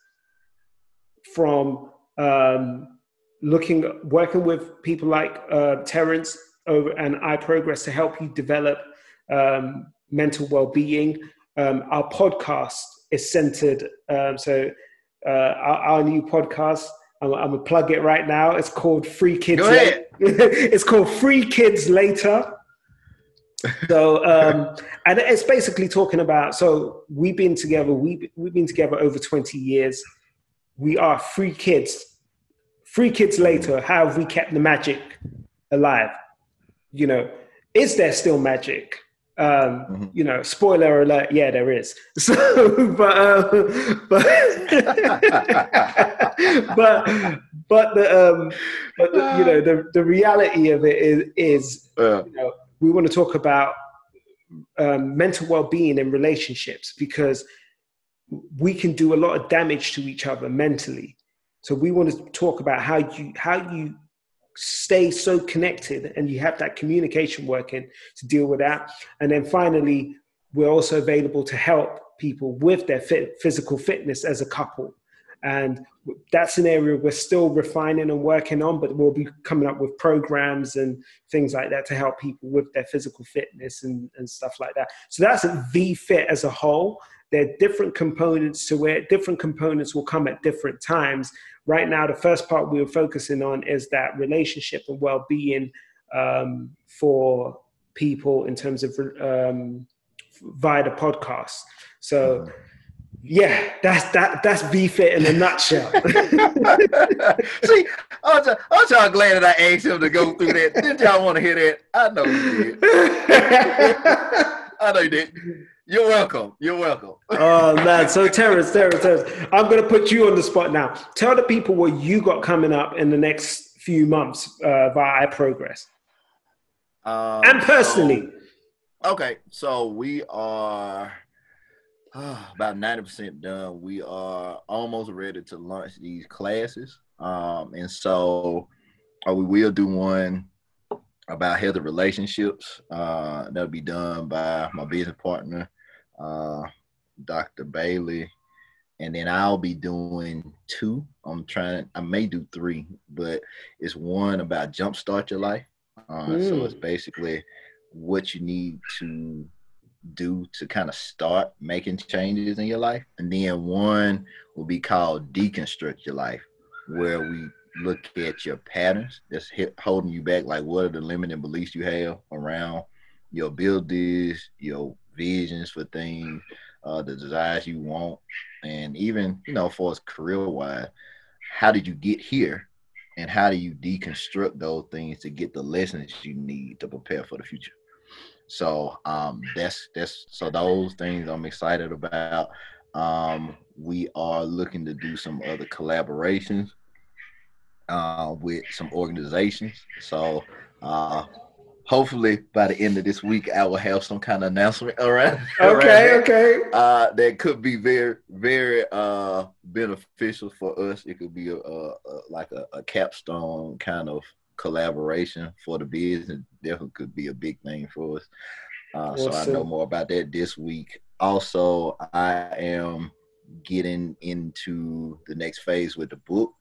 from um, looking, working with people like uh, Terrence over and iProgress to help you develop um, mental well-being. Um, our podcast is centered. Um, so uh, our, our, new podcast. I'm, I'm, gonna plug it right now. It's called Free Kids. Go ahead. it's called Free Kids Later so um, and it's basically talking about so we've been together we, we've been together over 20 years we are free kids free kids later how have we kept the magic alive you know, is there still magic? Um, mm-hmm. You know, spoiler alert, yeah, there is. So, but, uh, but, but, but the, um, but the, you know, the, the reality of it is, is uh. you know, we want to talk about um, mental well-being in relationships because we can do a lot of damage to each other mentally. So we want to talk about how you how you stay so connected and you have that communication working to deal with that. And then finally, we're also available to help people with their fit, physical fitness as a couple. And that's an area we're still refining and working on, but we'll be coming up with programs and things like that to help people with their physical fitness and, and stuff like that. So that's the fit as a whole. There are different components to it. Different components will come at different times. Right now, the first part we were focusing on is that relationship and well-being um, for people in terms of um, via the podcast. So. Mm-hmm yeah, that's that. That's VFit in a nutshell. See, I'm just glad that I asked him to go through that. Didn't y'all want to hear that? I know you did. I know you did. You're welcome. You're welcome. oh man, so Terrence, Terrence, Terrence, I'm gonna put you on the spot now. Tell the people what you got coming up in the next few months uh, via Progress, um, and personally. So, okay, so we are about 90% done. We are almost ready to launch these classes. Um, and so uh, we will do one about healthy relationships. Uh, that'll be done by my business partner, uh, Dr. Bailey. And then I'll be doing two. I'm trying, I may do three, but it's one about jumpstart your life. Uh, mm. So it's basically what you need to do to kind of start making changes in your life. And then one will be called Deconstruct Your Life, where we look at your patterns that's hit, holding you back. Like, what are the limiting beliefs you have around your abilities, your visions for things, uh, the desires you want, and even, you know, for us career wise, how did you get here? And how do you deconstruct those things to get the lessons you need to prepare for the future? So um, that's that's so those things I'm excited about. Um, we are looking to do some other collaborations uh, with some organizations. So uh, hopefully by the end of this week, I will have some kind of announcement around. Okay, around okay. Uh, that could be very, very uh, beneficial for us. It could be a, a, a like a, a capstone kind of collaboration for the business definitely could be a big thing for us. Uh, so I know more about that this week. Also, I am getting into the next phase with the book.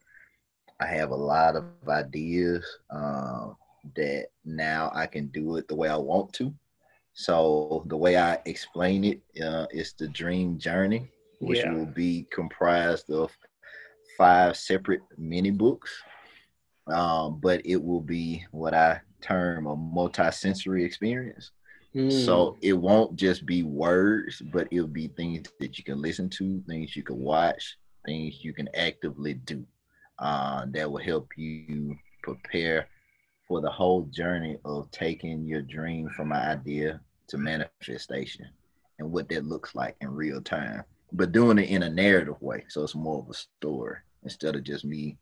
I have a lot of ideas uh, that now I can do it the way I want to. So the way I explain it uh, is the dream journey, which yeah. will be comprised of five separate mini books um, but it will be what I term a multi-sensory experience. Mm. So it won't just be words, but it'll be things that you can listen to, things you can watch, things you can actively do uh, that will help you prepare for the whole journey of taking your dream from an idea to manifestation and what that looks like in real time, but doing it in a narrative way. So it's more of a story instead of just me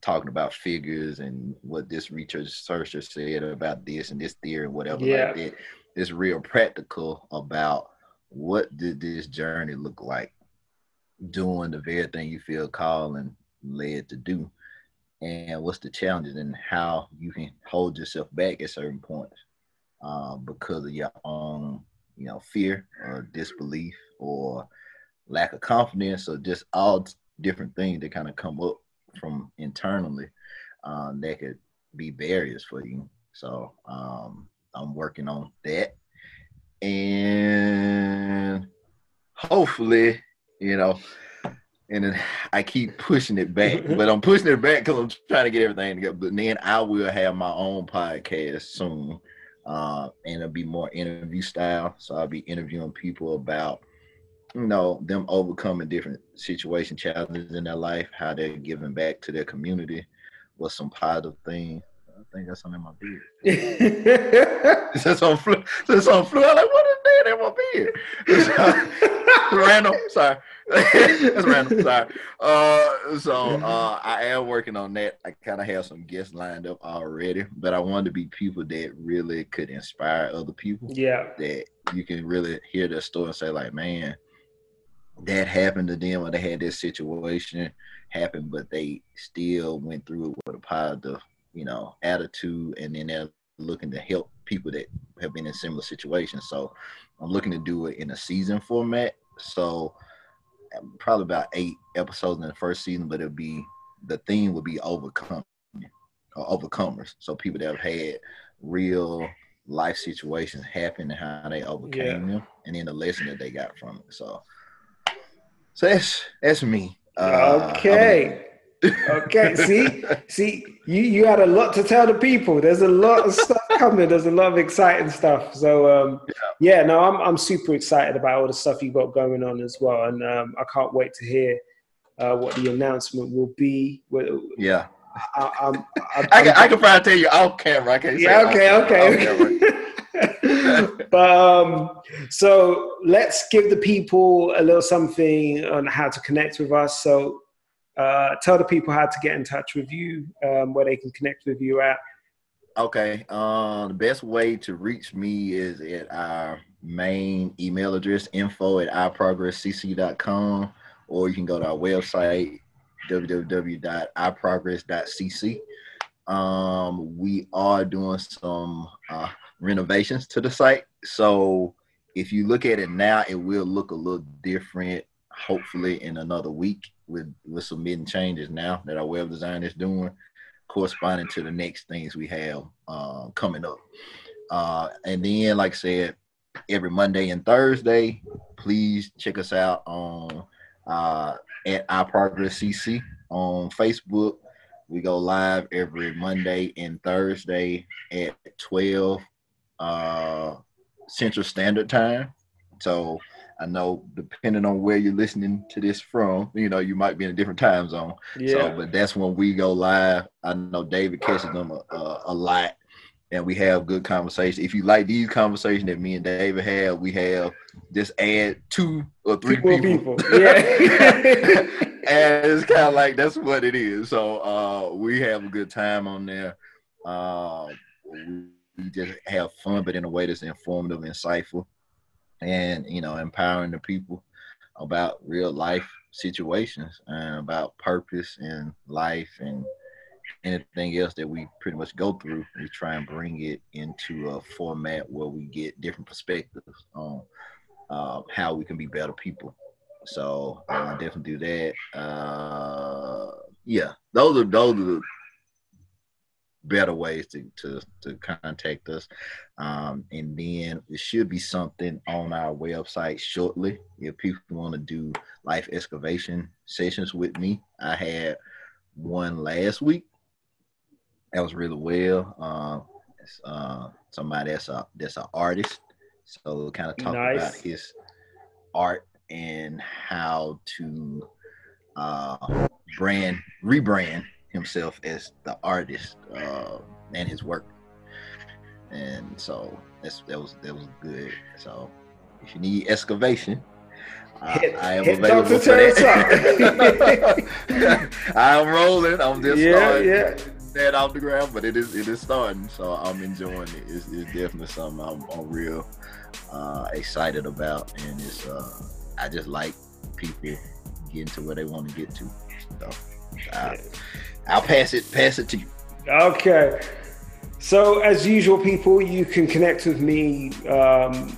talking about figures and what this researcher said about this and this theory and whatever yeah. like that. It's real practical about what did this journey look like doing the very thing you feel called and led to do and what's the challenges and how you can hold yourself back at certain points uh, because of your own you know fear or disbelief or lack of confidence or just all different things that kind of come up from internally um, that could be barriers for you. So um, I'm working on that, and hopefully, you know, and then I keep pushing it back, but I'm pushing it back because I'm trying to get everything together. But then I will have my own podcast soon, uh, and it'll be more interview style. So I'll be interviewing people about you know them overcoming different situation challenges in their life how they're giving back to their community what's some positive thing I think that's something in my beard. Since on flu, since on flu, I'm like, what is that in my beard? random. Sorry, that's random. Sorry. Uh, so uh, I am working on that. I kind of have some guests lined up already, but I wanted to be people that really could inspire other people. Yeah. That you can really hear their story and say, like, man, that happened to them, or they had this situation happen, but they still went through it with a positive, you know, attitude, and then they're looking to help people that have been in similar situations. So I'm looking to do it in a season format. So probably about eight episodes in the first season, but it'll be the theme would be overcoming or overcomers. So people that have had real life situations happen and how they overcame yeah. them, and then the lesson that they got from it. So, so that's that's me. Uh, okay. okay. See, see, you you had a lot to tell the people. There's a lot of stuff coming. There's a lot of exciting stuff. So um, yeah. yeah, no, I'm I'm super excited about all the stuff you've got going on as well, and um, I can't wait to hear uh, what the announcement will be. Yeah. I, I'm, I'm, I, can, I can probably tell you off camera. I can yeah. Okay. Okay. okay. but um, so let's give the people a little something on how to connect with us. So uh, tell the people how to get in touch with you, um, where they can connect with you at. Okay. Um, the best way to reach me is at our main email address, info at iprogresscc.com, or you can go to our website, www.iprogress.cc. Um, we are doing some uh, renovations to the site. So if you look at it now, it will look a little different, hopefully, in another week with with submitting changes now that our web design is doing, corresponding to the next things we have uh, coming up. Uh, and then, like I said, every Monday and Thursday, please check us out on uh, at iProgress CC on Facebook. We go live every Monday and Thursday at 12 uh, Central Standard Time. So I know depending on where you're listening to this from, you know, you might be in a different time zone. Yeah. So, but that's when we go live. I know David catches them a, a, a lot and we have good conversation. If you like these conversations that me and David have, we have just add two or three people. people. Yeah. and it's kind of like that's what it is. So uh, we have a good time on there. Uh, we just have fun, but in a way that's informative, insightful and you know empowering the people about real life situations and about purpose and life and anything else that we pretty much go through. We try and bring it into a format where we get different perspectives on uh, how we can be better people. So uh, definitely do that. Uh, yeah those are those are better ways to, to, to contact us. Um, and then it should be something on our website shortly. If people want to do life excavation sessions with me, I had one last week. That was really well. Uh, uh, somebody that's a that's an artist, so kind of talk nice. about his art and how to uh, brand rebrand himself as the artist uh, and his work. And so that's that was that was good. So if you need excavation, hit, I am available for that. I'm rolling. I'm just yeah, starting yeah. that off the ground, but it is it is starting. So I'm enjoying it. It's, it's definitely something I'm, I'm real uh, excited about, and it's uh, I just like people getting to where they want to get to. So. I'll pass it pass it to you. Okay. So as usual, people, you can connect with me um,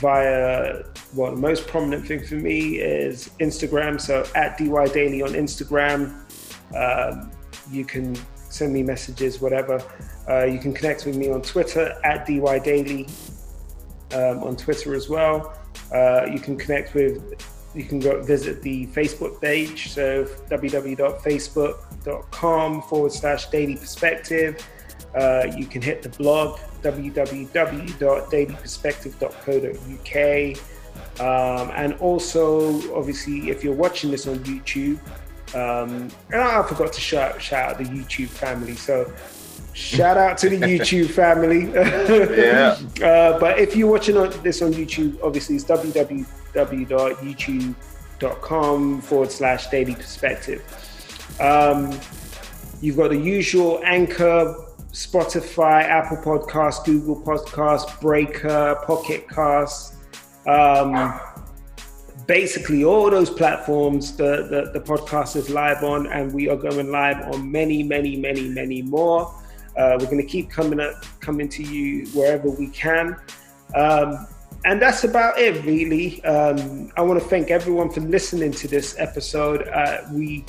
via well, the most prominent thing for me is Instagram. So at dy daily on Instagram, um, you can send me messages, whatever. Uh, you can connect with me on Twitter at dy daily um, on Twitter as well. Uh, you can connect with you can go visit the Facebook page. So www.facebook.com forward slash daily perspective. Uh, you can hit the blog www.dailyperspective.co.uk. Um, and also, obviously, if you're watching this on YouTube, um, and I forgot to shout, shout out the YouTube family. So Shout out to the YouTube family. yeah. Uh, but if you're watching on, this on YouTube, obviously it's www.youtube.com forward slash daily perspective. Um, you've got the usual Anchor, Spotify, Apple Podcast, Google Podcast, Breaker, Pocket Casts. Um, basically all those platforms the, the, the podcast is live on and we are going live on many many many many more. Uh, we're going to keep coming up coming to you wherever we can. Um, and that's about it really. Um, i want to thank everyone for listening to this episode. Uh, we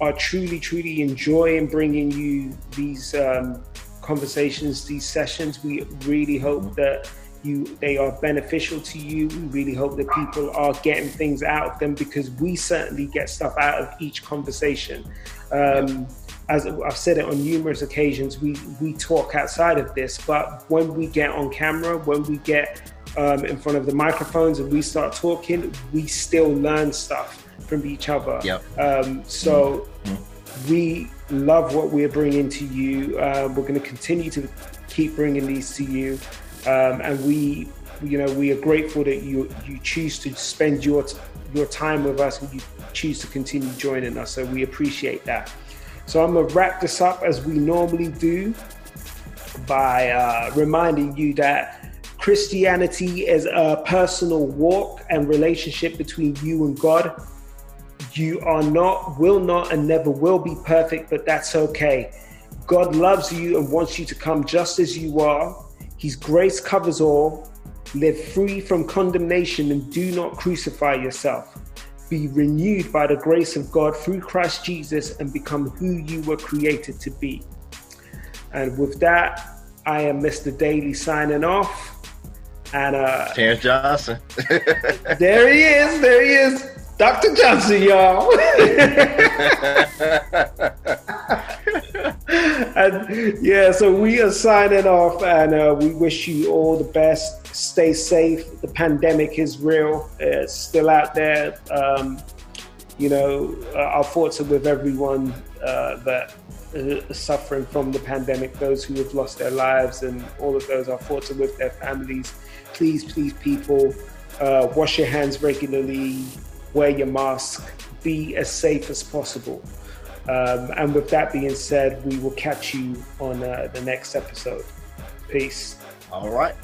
are truly truly enjoying bringing you these um, conversations these sessions we really hope that you they are beneficial to you. We really hope that people are getting things out of them because we certainly get stuff out of each conversation. Um, as I've said it on numerous occasions, we we talk outside of this, but when we get on camera, when we get um, in front of the microphones and we start talking, we still learn stuff from each other. Yep. Um, so mm-hmm. we love what we're bringing to you. Uh, we're going to continue to keep bringing these to you. Um, and we, you know, we are grateful that you you choose to spend your your time with us and you choose to continue joining us. So we appreciate that. So I'm gonna wrap this up as we normally do by uh, reminding you that Christianity is a personal walk and relationship between you and God. You are not, will not, and never will be perfect, but that's okay. God loves you and wants you to come just as you are his grace covers all. Live free from condemnation and do not crucify yourself. Be renewed by the grace of God through Christ Jesus and become who you were created to be. And with that, I am Mr. Daly signing off. And uh Terrence Johnson. there he is, there he is. Dr. Johnson, y'all. and yeah, so we are signing off, and uh, we wish you all the best. Stay safe. The pandemic is real; it's still out there. Um, you know, uh, our thoughts are with everyone uh, that is suffering from the pandemic. Those who have lost their lives, and all of those. Our thoughts are with their families. Please, please, people, uh, wash your hands regularly. Wear your mask. Be as safe as possible. Um, and with that being said, we will catch you on uh, the next episode. Peace. All right.